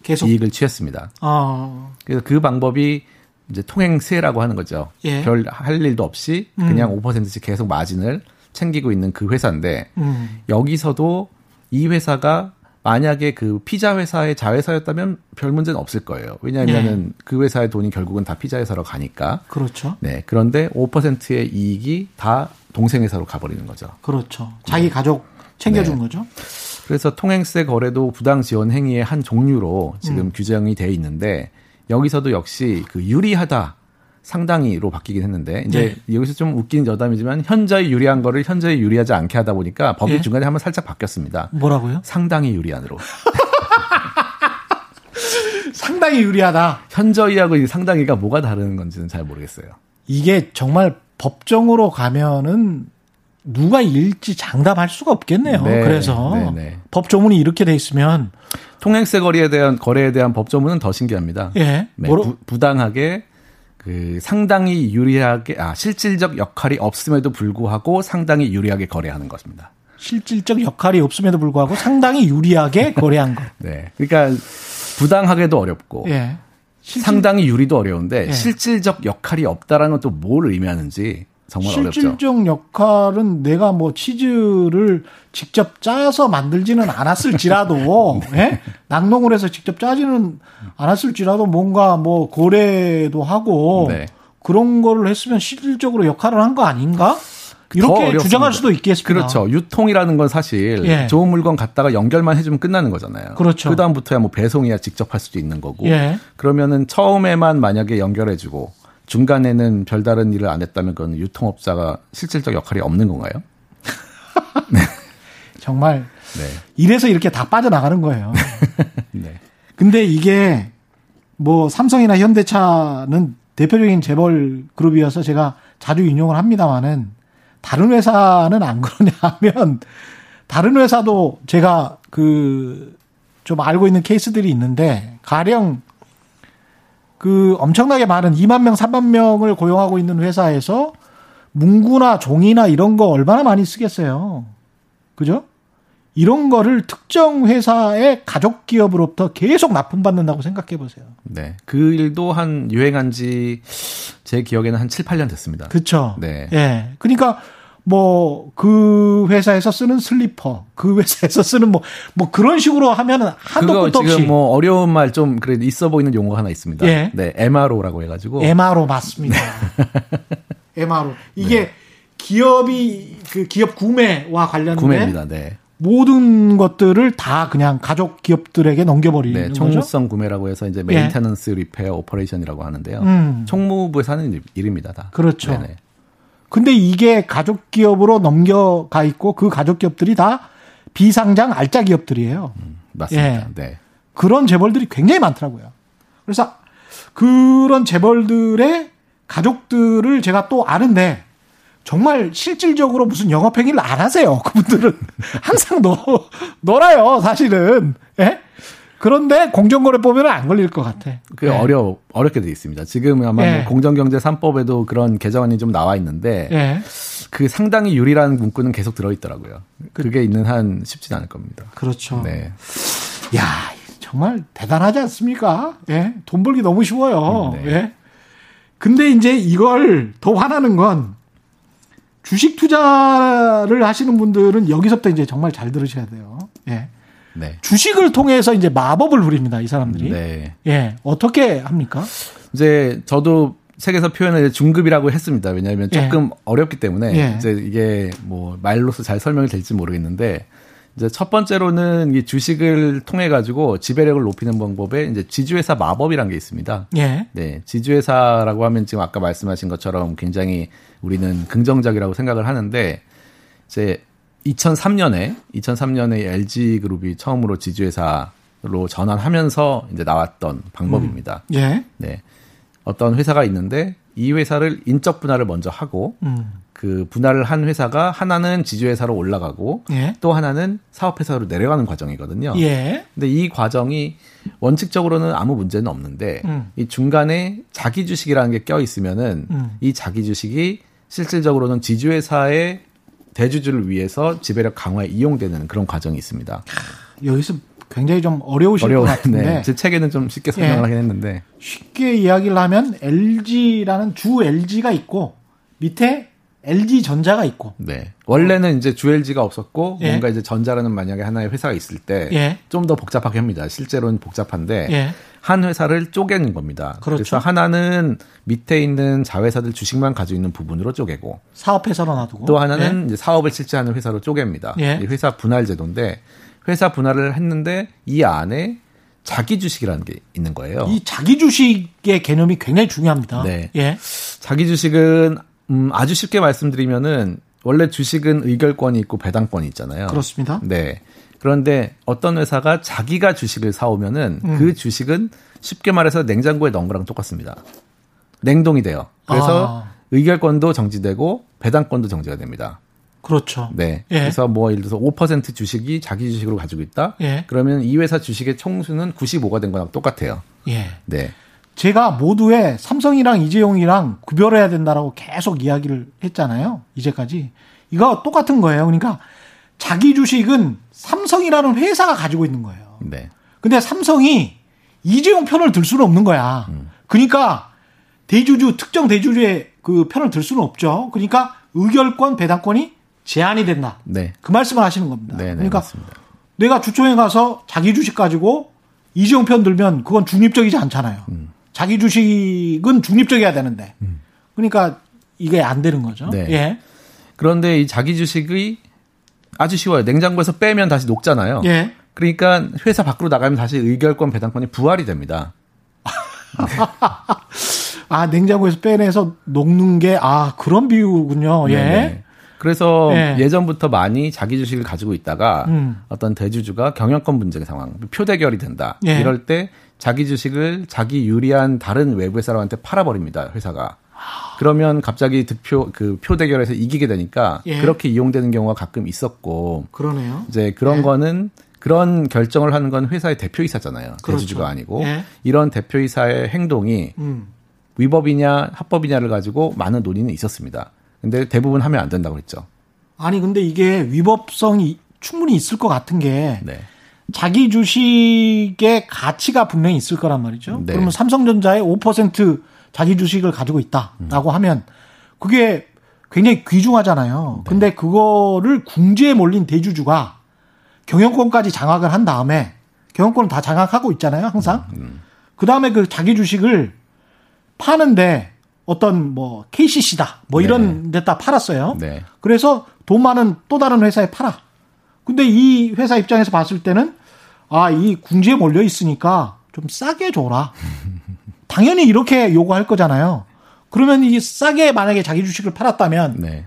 계속 이익을 취했습니다. 어. 그래서 그 방법이 이제 통행세라고 하는 거죠. 예. 별할 일도 없이 그냥 음. 5%씩 계속 마진을 챙기고 있는 그 회사인데 음. 여기서도 이 회사가 만약에 그 피자 회사의 자회사였다면 별 문제는 없을 거예요. 왜냐하면은 네. 그 회사의 돈이 결국은 다 피자 회사로 가니까. 그렇죠. 네. 그런데 5%의 이익이 다 동생 회사로 가버리는 거죠. 그렇죠. 자기 네. 가족 챙겨준 네. 거죠. 그래서 통행세 거래도 부당 지원 행위의 한 종류로 지금 음. 규정이 돼 있는데 여기서도 역시 그 유리하다 상당히로 바뀌긴 했는데 이제 네. 여기서 좀 웃긴 여담이지만 현저히 유리한 거를 현저히 유리하지 않게 하다 보니까 법이 네. 중간에 한번 살짝 바뀌었습니다. 뭐라고요? 상당히 유리한으로. 상당히 유리하다. 현저히하고 상당히가 뭐가 다른 건지는 잘 모르겠어요. 이게 정말 법정으로 가면은 누가 일지 장담할 수가 없겠네요. 네, 그래서 네, 네. 법조문이 이렇게 돼 있으면 통행세 거래에 대한 거래에 대한 법조문은 더 신기합니다. 예. 네, 부, 부당하게 그 상당히 유리하게 아 실질적 역할이 없음에도 불구하고 상당히 유리하게 거래하는 것입니다. 실질적 역할이 없음에도 불구하고 상당히 유리하게 거래한 것. 네. 그러니까 부당하게도 어렵고 예. 실질... 상당히 유리도 어려운데 예. 실질적 역할이 없다라는 것도 뭘 의미하는지 정말 실질적 어렵죠. 역할은 내가 뭐 치즈를 직접 짜서 만들지는 않았을지라도, 네. 예? 낙농을 해서 직접 짜지는 않았을지라도 뭔가 뭐 거래도 하고 네. 그런 거를 했으면 실질적으로 역할을 한 거 아닌가? 이렇게 주장할 수도 있겠습니다. 그렇죠. 유통이라는 건 사실 예. 좋은 물건 갖다가 연결만 해주면 끝나는 거잖아요. 그렇죠. 그 다음부터야 뭐 배송이야 직접 할 수도 있는 거고. 예. 그러면은 처음에만 만약에 연결해주고 중간에는 별다른 일을 안 했다면 그건 유통업자가 실질적 역할이 없는 건가요? 네. 정말 네. 이래서 이렇게 다 빠져나가는 거예요. 네. 근데 이게 뭐 삼성이나 현대차는 대표적인 재벌 그룹이어서 제가 자주 인용을 합니다만은 다른 회사는 안 그러냐 하면 다른 회사도 제가 그 좀 알고 있는 케이스들이 있는데 가령 그 엄청나게 많은 2만 명, 3만 명을 고용하고 있는 회사에서 문구나 종이나 이런 거 얼마나 많이 쓰겠어요. 그죠? 이런 거를 특정 회사의 가족 기업으로부터 계속 납품받는다고 생각해 보세요. 네. 그 일도 한 유행한 지 제 기억에는 한 7, 8년 됐습니다. 그렇죠. 네. 예. 그러니까 뭐 그 회사에서 쓰는 슬리퍼, 그 회사에서 쓰는 뭐뭐 뭐 그런 식으로 하면은 한도 끝도 없이 지금 뭐 어려운 말 좀 그래 있어 보이는 용어가 하나 있습니다. 예. 네. MRO라고 해 가지고 MRO 맞습니다. MRO. 이게 네. 기업이 그 기업 구매와 관련된 구매입니다. 네. 모든 것들을 다 그냥 가족 기업들에게 넘겨버리는 네, 총무성 구매라고 해서 이제 maintenance 예. repair operation이라고 하는데요. 음. 총무부에서 하는 일입니다. 다. 그렇죠. 네네. 근데 이게 가족 기업으로 넘어가 있고 그 가족 기업들이 다 비상장 알짜 기업들이에요. 음, 맞습니다. 예. 네. 그런 재벌들이 굉장히 많더라고요. 그래서 그런 재벌들의 가족들을 제가 또 아는데 정말 실질적으로 무슨 영업행위를 안 하세요. 그분들은 항상 놀, 놀아요, 사실은. 예? 그런데 공정거래법에는 안 걸릴 것 같아. 그 네. 어려 어렵게 돼 있습니다. 지금 아마 네. 공정경제 3법에도 그런 개정안이 좀 나와 있는데 네. 그 상당히 유리라는 문구는 계속 들어 있더라고요. 그게 있는 한 쉽진 않을 겁니다. 그렇죠. 네. 야, 정말 대단하지 않습니까? 예. 돈 벌기 너무 쉬워요. 네. 예. 근데 이제 이걸 더 화나는 건 주식 투자를 하시는 분들은 여기서부터 이제 정말 잘 들으셔야 돼요. 예. 네. 주식을 통해서 이제 마법을 부립니다, 이 사람들이. 네. 예. 어떻게 합니까? 이제 저도 책에서 표현을 중급이라고 했습니다. 왜냐하면 예. 조금 예. 어렵기 때문에 예. 이제 이게 뭐 말로서 잘 설명이 될지 모르겠는데 이제 첫 번째로는 이 주식을 통해 가지고 지배력을 높이는 방법에 이제 지주회사 마법이란 게 있습니다. 예. 네, 지주회사라고 하면 지금 아까 말씀하신 것처럼 굉장히 우리는 긍정적이라고 생각을 하는데 이제 2003년에 2003년에 LG 그룹이 처음으로 지주회사로 전환하면서 이제 나왔던 방법입니다. 음. 예. 네. 어떤 회사가 있는데 이 회사를 인적 분할을 먼저 하고 음. 그 분할을 한 회사가 하나는 지주회사로 올라가고 예. 또 하나는 사업회사로 내려가는 과정이거든요. 예. 근데 이 과정이 원칙적으로는 아무 문제는 없는데 음. 이 중간에 자기 주식이라는 게 껴 있으면은 음. 이 자기 주식이 실질적으로는 지주회사의 대주주를 위해서 지배력 강화에 이용되는 그런 과정이 있습니다. 여기서 굉장히 좀 어려우실 어려워, 것 같은데 네, 제 책에는 좀 쉽게 설명을 예. 하긴 했는데 쉽게 이야기를 하면 LG라는 주 LG가 있고 밑에 LG 전자가 있고. 네. 원래는 이제 주 LG가 없었고 예. 뭔가 이제 전자라는 만약에 하나의 회사가 있을 때 좀더 예. 복잡하게 합니다. 실제로는 복잡한데 예. 한 회사를 쪼개는 겁니다. 그렇죠. 그래서 하나는 밑에 있는 자회사들 주식만 가지고 있는 부분으로 쪼개고 사업회사로 놔두고 또 하나는 예. 이제 사업을 실제하는 회사로 쪼갭니다. 예. 회사 분할 제도인데 회사 분할을 했는데 이 안에 자기 주식이라는 게 있는 거예요. 이 자기 주식의 개념이 굉장히 중요합니다. 네. 예. 자기 주식은 음, 아주 쉽게 말씀드리면은 원래 주식은 의결권이 있고 배당권이 있잖아요. 그렇습니다. 네. 그런데 어떤 회사가 자기가 주식을 사오면은 음. 그 주식은 쉽게 말해서 냉장고에 넣은 거랑 똑같습니다. 냉동이 돼요. 그래서 아. 의결권도 정지되고 배당권도 정지가 됩니다. 그렇죠. 네. 예. 그래서 뭐 예를 들어서 5% 주식이 자기 주식으로 가지고 있다. 예. 그러면 이 회사 주식의 총수는 95가 된 거랑 똑같아요. 예. 네. 제가 모두에 삼성이랑 이재용이랑 구별해야 된다라고 계속 이야기를 했잖아요. 이제까지. 이거 똑같은 거예요. 그러니까 자기 주식은 삼성이라는 회사가 가지고 있는 거예요. 네. 근데 삼성이 이재용 편을 들 수는 없는 거야. 음. 그러니까 대주주 특정 대주주의 그 편을 들 수는 없죠. 그러니까 의결권 배당권이 제한이 된다. 네. 그 말씀을 하시는 겁니다. 네, 네, 그러니까 맞습니다. 내가 주총에 가서 자기 주식 가지고 이재용 편 들면 그건 중립적이지 않잖아요. 음. 자기 주식은 중립적이어야 되는데. 음. 그러니까 이게 안 되는 거죠. 네. 예. 그런데 이 자기 주식이 아주 쉬워요. 냉장고에서 빼면 다시 녹잖아요. 예. 그러니까 회사 밖으로 나가면 다시 의결권 배당권이 부활이 됩니다. 아, 냉장고에서 빼내서 녹는 게, 아, 그런 비유군요. 예. 네네. 그래서 예. 전부터 많이 자기 주식을 가지고 있다가 음. 어떤 대주주가 경영권 분쟁 상황, 표 대결이 된다. 예. 이럴 때 자기 주식을 자기 유리한 다른 외부의 사람한테 팔아버립니다. 회사가. 그러면 갑자기 득표 그 표 대결에서 이기게 되니까 예. 그렇게 이용되는 경우가 가끔 있었고 그러네요. 이제 그런 예. 거는 그런 결정을 하는 건 회사의 대표이사잖아요. 그렇죠. 대주주가 아니고 예. 이런 대표이사의 행동이 음. 위법이냐 합법이냐를 가지고 많은 논의는 있었습니다. 근데 대부분 하면 안 된다고 했죠. 아니 근데 이게 위법성이 충분히 있을 것 같은 게 네. 자기 주식의 가치가 분명히 있을 거란 말이죠. 네. 그러면 삼성전자의 5% 자기 주식을 가지고 있다라고 음. 하면 그게 굉장히 귀중하잖아요. 네. 근데 그거를 궁지에 몰린 대주주가 경영권까지 장악을 한 다음에 경영권을 다 장악하고 있잖아요, 항상. 음, 음. 그 다음에 그 자기 주식을 파는데 어떤 뭐 KCC다 뭐 네. 이런 데다 팔았어요. 네. 그래서 돈 많은 또 다른 회사에 팔아. 근데 이 회사 입장에서 봤을 때는 아, 이 궁지에 몰려 있으니까 좀 싸게 줘라. 당연히 이렇게 요구할 거잖아요. 그러면 이 싸게 만약에 자기 주식을 팔았다면 네.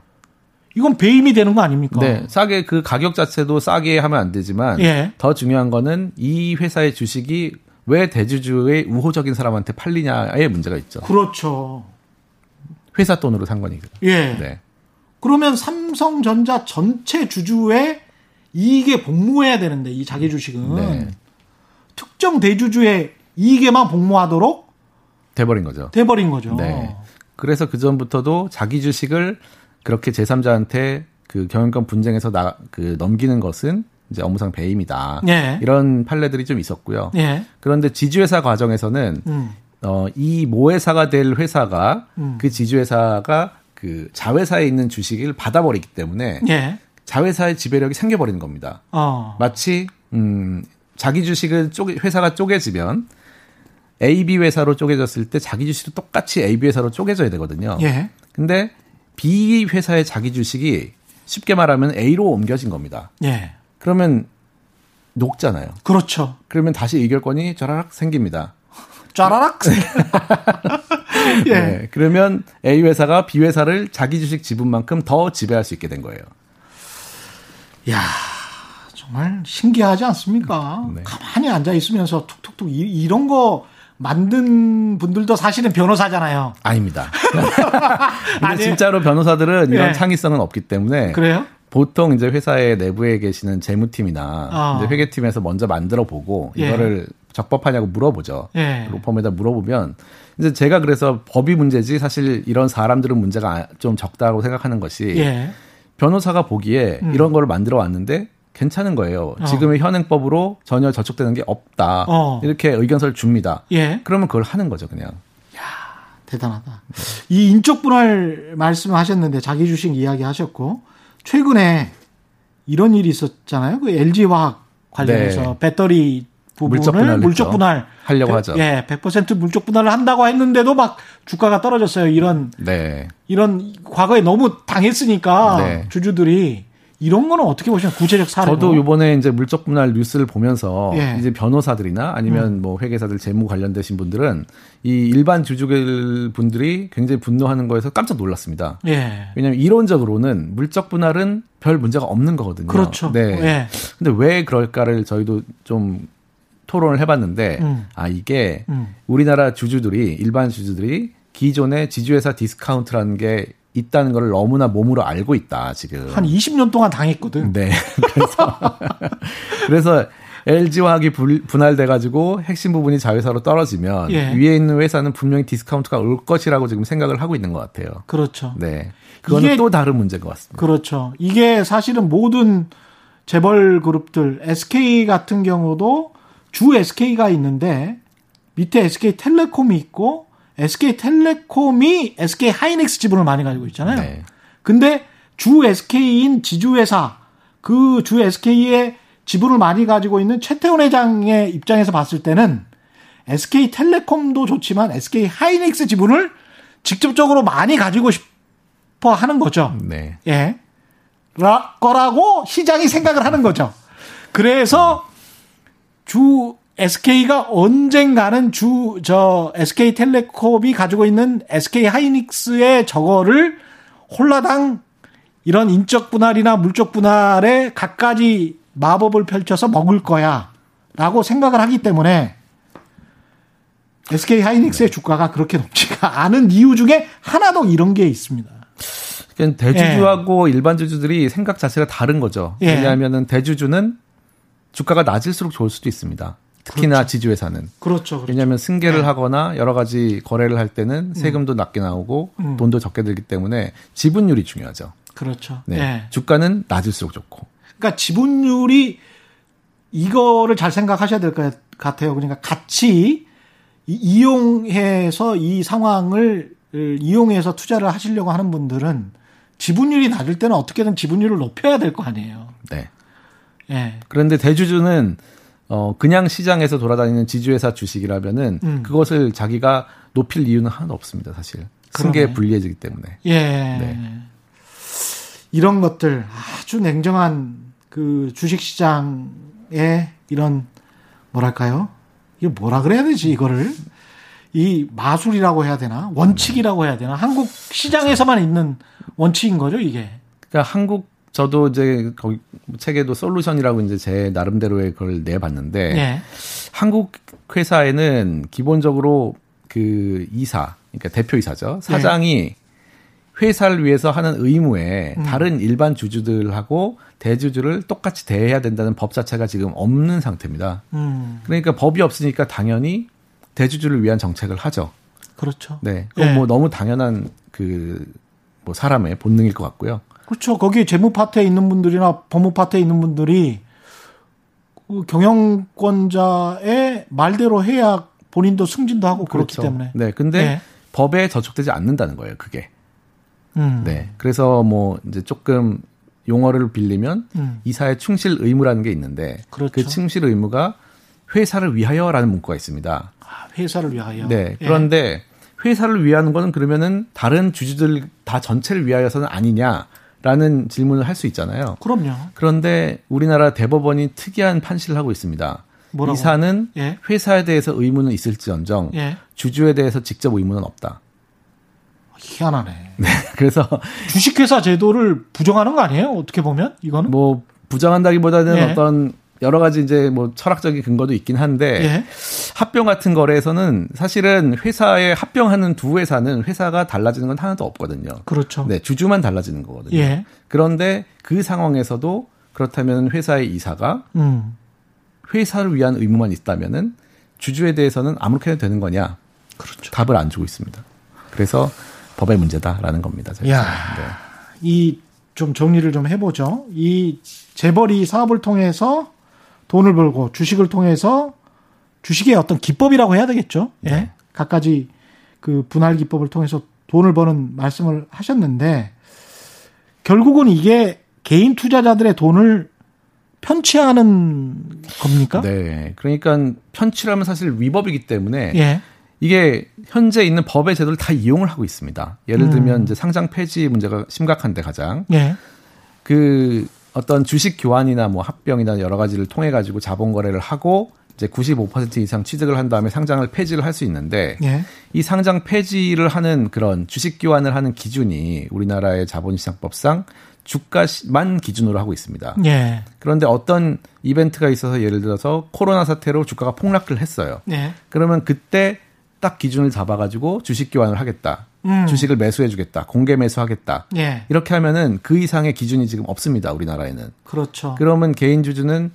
이건 배임이 되는 거 아닙니까? 네, 싸게 그 가격 자체도 싸게 하면 안 되지만 예. 더 중요한 거는 이 회사의 주식이 왜 대주주의 우호적인 사람한테 팔리냐의 문제가 있죠. 그렇죠. 회사 돈으로 산 거니까. 예. 네. 그러면 삼성전자 전체 주주의 이익에 복무해야 되는데 이 자기 주식은 네. 특정 대주주의 이익에만 복무하도록 돼버린 거죠. 돼버린 거죠. 네. 그래서 그 전부터도 자기 주식을 그렇게 제3자한테 그 경영권 분쟁에서 나, 그 넘기는 것은 이제 업무상 배임이다. 예. 이런 판례들이 좀 있었고요. 예. 그런데 지주회사 과정에서는 음. 어, 이 모회사가 될 회사가 음. 그 지주회사가 그 자회사에 있는 주식을 받아버리기 때문에 예. 자회사의 지배력이 생겨버리는 겁니다. 어. 마치 음, 자기 주식을 쪼개, 회사가 쪼개지면 AB 회사로 쪼개졌을 때 자기 주식도 똑같이 AB 회사로 쪼개져야 되거든요. 예. 근데 B 회사의 자기 주식이 쉽게 말하면 A로 옮겨진 겁니다. 예. 그러면 녹잖아요. 그렇죠. 그러면 다시 의결권이 쫘라락 생깁니다. 쫘라락? 예. 네, 그러면 A 회사가 B 회사를 자기 주식 지분만큼 더 지배할 수 있게 된 거예요. 야 정말 신기하지 않습니까? 네. 가만히 앉아 있으면서 툭툭툭 이, 런거 만든 분들도 사실은 변호사잖아요. 아닙니다. 근데 진짜로 변호사들은 이런 네. 창의성은 없기 때문에 그래요? 보통 이제 회사의 내부에 계시는 재무팀이나 어. 이제 회계팀에서 먼저 만들어 보고 예. 이거를 적법하냐고 물어보죠. 예. 로펌에다 물어보면 이제 제가 그래서 법이 문제지 사실 이런 사람들은 문제가 좀 적다고 생각하는 것이 예. 변호사가 보기에 음. 이런 거를 만들어 왔는데 괜찮은 거예요. 어. 지금의 현행법으로 전혀 저촉되는 게 없다. 어. 이렇게 의견서를 줍니다. 예. 그러면 그걸 하는 거죠, 그냥. 야 대단하다. 네. 이 인적 분할 말씀하셨는데 자기 주식 이야기 하셨고 최근에 이런 일이 있었잖아요. 그 LG 화학 관련해서 네. 배터리 부분을 물적 분할, 물적 분할 하려고 하죠. 예, 100% 물적 분할을 한다고 했는데도 막 주가가 떨어졌어요. 이런 네. 이런 과거에 너무 당했으니까 네. 주주들이 이런 거는 어떻게 보시면 구체적 사례? 저도 이번에 이제 물적 분할 뉴스를 보면서 예. 이제 변호사들이나 아니면 음. 뭐 회계사들 재무 관련되신 분들은 이 일반 주주들 분들이 굉장히 분노하는 거에서 깜짝 놀랐습니다. 예. 왜냐하면 이론적으로는 물적 분할은 별 문제가 없는 거거든요. 그렇죠. 네. 예. 근데 왜 그럴까를 저희도 좀 토론을 해봤는데 음. 아 이게 음. 우리나라 주주들이 일반 주주들이 기존의 지주회사 디스카운트라는 게 있다는 걸 너무나 몸으로 알고 있다, 지금. 한 20년 동안 당했거든. 네. 그래서, 그래서 LG화학이 분할돼가지고 핵심 부분이 자회사로 떨어지면 예. 위에 있는 회사는 분명히 디스카운트가 올 것이라고 지금 생각을 하고 있는 것 같아요. 그렇죠. 네. 그거는 또 다른 문제인 것 같습니다. 그렇죠. 이게 사실은 모든 재벌 그룹들, SK 같은 경우도 주 SK가 있는데 밑에 SK 텔레콤이 있고 SK텔레콤이 SK 하이닉스 지분을 많이 가지고 있잖아요. 네. 근데 주 SK인 지주회사 그 주 SK의 지분을 많이 가지고 있는 최태원 회장의 입장에서 봤을 때는 SK텔레콤도 좋지만 SK 하이닉스 지분을 직접적으로 많이 가지고 싶어 하는 거죠. 네. 예. 라, 거라고 시장이 생각을 하는 거죠. 그래서 주 SK가 언젠가는 주, 저, SK텔레콤이 가지고 있는 SK 하이닉스의 저거를 홀라당 이런 인적 분할이나 물적 분할에 갖가지 마법을 펼쳐서 먹을 거야. 라고 생각을 하기 때문에 SK 하이닉스의 네. 주가가 그렇게 높지가 않은 이유 중에 하나도 이런 게 있습니다. 그러니까 대주주하고 예. 일반 주주들이 생각 자체가 다른 거죠. 예. 왜냐하면 대주주는 주가가 낮을수록 좋을 수도 있습니다. 특히나 그렇죠. 지주회사는. 그렇죠, 그렇죠. 왜냐하면 승계를 네. 하거나 여러 가지 거래를 할 때는 음. 세금도 음. 낮게 나오고 음. 돈도 적게 들기 때문에 지분율이 중요하죠. 그렇죠. 네. 네. 주가는 낮을수록 좋고. 그러니까 지분율이 이거를 잘 생각하셔야 될 것 같아요. 그러니까 같이 이용해서 이 상황을 이용해서 투자를 하시려고 하는 분들은 지분율이 낮을 때는 어떻게든 지분율을 높여야 될 거 아니에요. 네. 네. 그런데 대주주는 어 그냥 시장에서 돌아다니는 지주회사 주식이라면은 음. 그것을 자기가 높일 이유는 하나도 없습니다, 사실. 승계에 불리해지기 때문에. 예. 네. 이런 것들 아주 냉정한 그 주식 시장의 이런 뭐랄까요? 이거 뭐라 그래야 되지 이거를 이 마술이라고 해야 되나 원칙이라고 해야 되나 한국 시장에서만 있는 원칙인 거죠 이게. 그러니까 한국 저도 이제 거기 책에도 솔루션이라고 이제 제 나름대로의 그걸 내봤는데 네. 한국 회사에는 기본적으로 그 이사 그러니까 대표 이사죠 사장이 네. 회사를 위해서 하는 의무에 음. 다른 일반 주주들하고 대주주를 똑같이 대해야 된다는 법 자체가 지금 없는 상태입니다. 음. 그러니까 법이 없으니까 당연히 대주주를 위한 정책을 하죠. 그렇죠. 네. 그건 네. 뭐 너무 당연한 그 뭐 사람의 본능일 것 같고요. 그렇죠. 거기 재무 파트에 있는 분들이나 법무 파트에 있는 분들이 그 경영권자의 말대로 해야 본인도 승진도 하고 그렇기 그렇죠. 때문에. 네. 근데 네. 법에 저촉되지 않는다는 거예요. 그게. 음. 네. 그래서 뭐 이제 조금 용어를 빌리면 음. 이사의 충실 의무라는 게 있는데 그렇죠. 그 충실 의무가 회사를 위하여라는 문구가 있습니다. 아, 회사를 위하여. 네. 예. 그런데 예. 회사를 위하는 거는 그러면은 다른 주주들 다 전체를 위하여서는 아니냐? 라는 질문을 할 수 있잖아요. 그럼요. 그런데 우리나라 대법원이 특이한 판시를 하고 있습니다. 뭐라고? 이사는 예? 회사에 대해서 의무는 있을지언정 예? 주주에 대해서 직접 의무는 없다. 희한하네. 네. 그래서 주식회사 제도를 부정하는 거 아니에요? 어떻게 보면 이거는 뭐 부정한다기보다는 예. 어떤 여러 가지 이제 뭐 철학적인 근거도 있긴 한데 예. 합병 같은 거래에서는 사실은 회사에 합병하는 두 회사는 회사가 달라지는 건 하나도 없거든요. 그렇죠. 네, 주주만 달라지는 거거든요. 예. 그런데 그 상황에서도 그렇다면 회사의 이사가 음. 회사를 위한 의무만 있다면은 주주에 대해서는 아무렇게 해도 되는 거냐? 그렇죠. 답을 안 주고 있습니다. 그래서 법의 문제다라는 겁니다. 야, 네. 이좀 정리를 좀 해보죠. 이 재벌이 사업을 통해서 돈을 벌고 주식을 통해서 주식의 어떤 기법이라고 해야 되겠죠. 예. 네. 갖가지 그 분할 기법을 통해서 돈을 버는 말씀을 하셨는데 결국은 이게 개인 투자자들의 돈을 편취하는 겁니까? 네. 그러니까 편취라면 사실 위법이기 때문에 예. 이게 현재 있는 법의 제도를 다 이용을 하고 있습니다. 예를 들면 음. 이제 상장 폐지 문제가 심각한데 가장 예. 그 어떤 주식 교환이나 뭐 합병이나 여러 가지를 통해 가지고 자본 거래를 하고 이제 95% 이상 취득을 한 다음에 상장을 폐지를 할 수 있는데 예. 이 상장 폐지를 하는 그런 주식 교환을 하는 기준이 우리나라의 자본시장법상 주가만 기준으로 하고 있습니다. 예. 그런데 어떤 이벤트가 있어서 예를 들어서 코로나 사태로 주가가 폭락을 했어요. 예. 그러면 그때 딱 기준을 잡아가지고 주식 교환을 하겠다. 음. 주식을 매수해주겠다. 공개 매수하겠다. 예. 이렇게 하면은 그 이상의 기준이 지금 없습니다. 우리나라에는. 그렇죠. 그러면 개인 주주는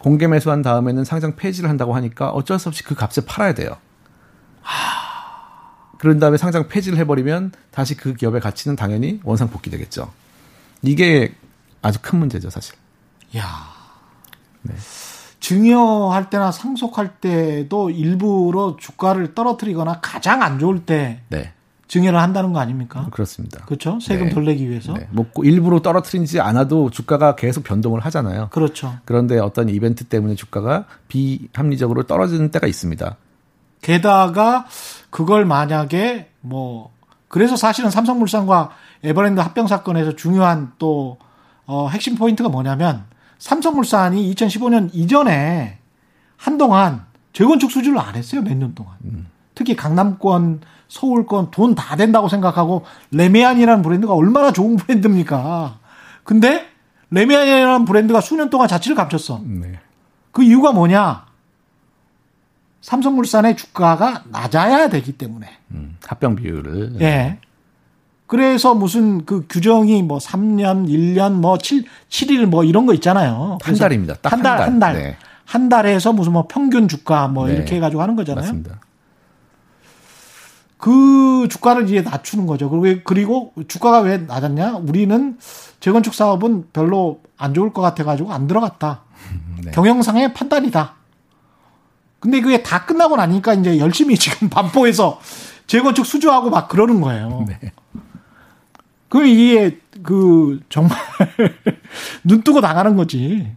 공개 매수한 다음에는 상장 폐지를 한다고 하니까 어쩔 수 없이 그 값에 팔아야 돼요. 하... 그런 다음에 상장 폐지를 해버리면 다시 그 기업의 가치는 당연히 원상 복귀되겠죠. 이게 아주 큰 문제죠, 사실. 야. 네. 증여할 때나 상속할 때도 일부러 주가를 떨어뜨리거나 가장 안 좋을 때 네. 증여를 한다는 거 아닙니까? 그렇습니다. 그렇죠. 세금 네. 덜 내기 위해서. 네. 뭐 일부러 떨어뜨리지 않아도 주가가 계속 변동을 하잖아요. 그렇죠. 그런데 어떤 이벤트 때문에 주가가 비합리적으로 떨어지는 때가 있습니다. 게다가 그걸 만약에 뭐 그래서 사실은 삼성물산과 에버랜드 합병 사건에서 중요한 또 어, 핵심 포인트가 뭐냐면 삼성물산이 2015년 이전에 한동안 재건축 수주를 안 했어요. 몇 년 동안. 음. 특히 강남권, 서울권 돈 다 된다고 생각하고 래미안이라는 브랜드가 얼마나 좋은 브랜드입니까? 근데 래미안이라는 브랜드가 수년 동안 자취를 감췄어. 네. 그 이유가 뭐냐? 삼성물산의 주가가 낮아야 되기 때문에. 음, 합병 비율을. 예. 그래서 무슨 그 규정이 뭐 3년, 1년, 뭐 7, 7일 뭐 이런 거 있잖아요. 한 달입니다. 딱 한 달, 한 달. 한, 달. 네. 한 달에서 무슨 뭐 평균 주가 뭐 네. 이렇게 해가지고 하는 거잖아요. 맞습니다. 그 주가를 이제 낮추는 거죠. 그리고, 그리고 주가가 왜 낮았냐? 우리는 재건축 사업은 별로 안 좋을 것 같아가지고 안 들어갔다. 네. 경영상의 판단이다. 근데 그게 다 끝나고 나니까 이제 열심히 지금 반포에서 재건축 수주하고 막 그러는 거예요. 네. 그럼 이게 그 정말 눈 뜨고 나가는 거지.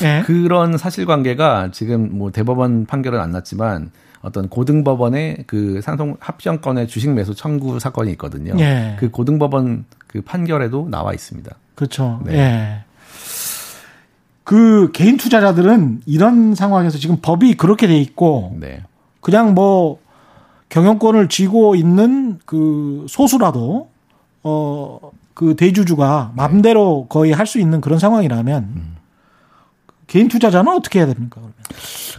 네. 그런 사실관계가 지금 뭐 대법원 판결은 안 났지만 어떤 고등법원의 그 상속 합병권의 주식 매수 청구 사건이 있거든요. 네. 그 고등법원 그 판결에도 나와 있습니다. 그렇죠. 네. 예. 그 개인 투자자들은 이런 상황에서 지금 법이 그렇게 돼 있고 네. 그냥 뭐 경영권을 쥐고 있는 그 소수라도 어 그 대주주가 맘대로 거의 할 수 있는 그런 상황이라면 음. 개인 투자자는 어떻게 해야 됩니까? 그러면?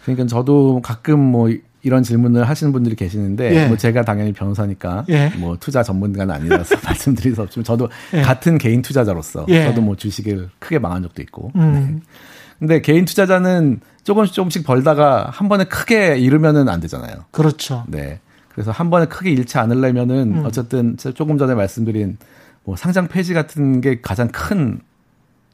그러니까 저도 가끔 뭐 이런 질문을 하시는 분들이 계시는데 예. 뭐 제가 당연히 변호사니까 예. 뭐 투자 전문가는 아니라서 말씀드릴 수 없지만 저도 예. 같은 개인 투자자로서 예. 저도 뭐 주식을 크게 망한 적도 있고. 음. 네. 근데 개인 투자자는 조금씩 조금씩 벌다가 한 번에 크게 잃으면은 안 되잖아요. 그렇죠. 네. 그래서 한 번에 크게 잃지 않으려면은 음. 어쨌든 조금 전에 말씀드린 뭐 상장 폐지 같은 게 가장 큰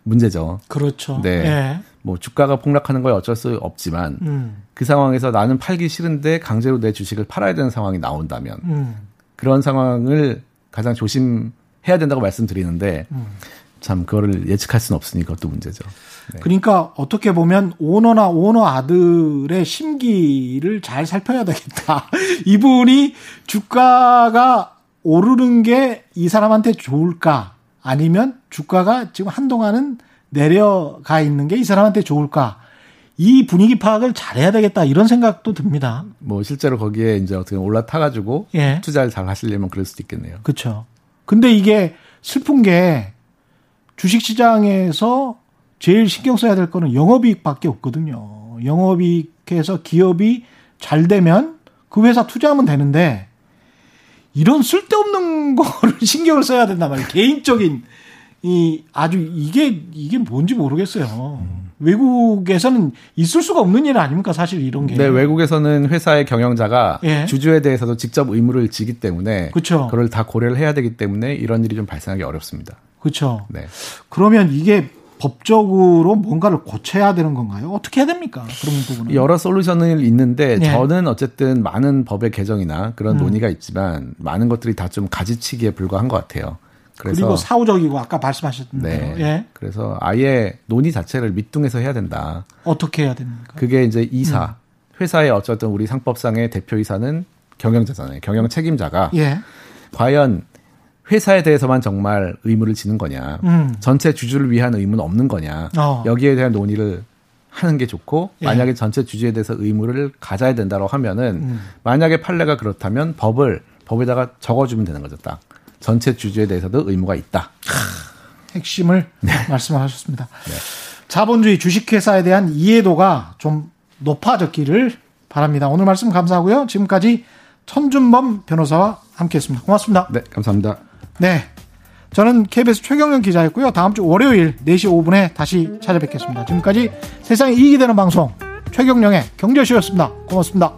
문제죠. 그렇죠. 네. 예. 뭐 주가가 폭락하는 걸 어쩔 수 없지만 음. 그 상황에서 나는 팔기 싫은데 강제로 내 주식을 팔아야 되는 상황이 나온다면 음. 그런 상황을 가장 조심해야 된다고 말씀드리는데 음. 참 그거를 예측할 수는 없으니 그것도 문제죠. 네. 그러니까 어떻게 보면 오너나 오너 아들의 심기를 잘 살펴야 되겠다. 이분이 주가가 오르는 게 이 사람한테 좋을까? 아니면 주가가 지금 한동안은 내려가 있는 게 이 사람한테 좋을까? 이 분위기 파악을 잘해야 되겠다 이런 생각도 듭니다. 뭐 실제로 거기에 이제 어떻게 올라타 가지고 예. 투자를 잘 하시려면 그럴 수도 있겠네요. 그렇죠. 근데 이게 슬픈 게 주식 시장에서 제일 신경 써야 될 거는 영업이익밖에 없거든요. 영업이익해서 기업이 잘 되면 그 회사 투자하면 되는데 이런 쓸데없는 거를 신경을 써야 된단 말이에요. 개인적인 이 아주 이게 이게 뭔지 모르겠어요. 음. 외국에서는 있을 수가 없는 일 아닙니까 사실 이런 게. 네, 외국에서는 회사의 경영자가 예. 주주에 대해서도 직접 의무를 지기 때문에 그렇죠. 그걸 다 고려를 해야 되기 때문에 이런 일이 좀 발생하기 어렵습니다. 그렇죠. 네. 그러면 이게 법적으로 뭔가를 고쳐야 되는 건가요? 어떻게 해야 됩니까? 그런 부분은 여러 솔루션은 있는데 네. 저는 어쨌든 많은 법의 개정이나 그런 음. 논의가 있지만 많은 것들이 다 좀 가지치기에 불과한 것 같아요. 그래서 그리고 사후적이고 아까 말씀하셨던 네. 대로 예. 그래서 아예 논의 자체를 밑둥에서 해야 된다. 어떻게 해야 됩니까? 그게 이제 이사 음. 회사의 어쨌든 우리 상법상의 대표이사는 경영자잖아요. 경영 책임자가 예. 과연 회사에 대해서만 정말 의무를 지는 거냐, 음. 전체 주주를 위한 의무는 없는 거냐, 어. 여기에 대한 논의를 하는 게 좋고 예. 만약에 전체 주주에 대해서 의무를 가져야 된다고 하면은 음. 만약에 판례가 그렇다면 법을 법에다가 적어주면 되는 거죠. 딱 전체 주주에 대해서도 의무가 있다. 핵심을 네. 말씀하셨습니다. 네. 자본주의 주식회사에 대한 이해도가 좀 높아졌기를 바랍니다. 오늘 말씀 감사하고요. 지금까지 천준범 변호사와 함께했습니다. 고맙습니다. 네, 감사합니다. 네. 저는 KBS 최경련 기자였고요. 다음 주 월요일 4시 5분에 다시 찾아뵙겠습니다. 지금까지 세상에 이익이 되는 방송 최경령의 경제쇼였습니다. 고맙습니다.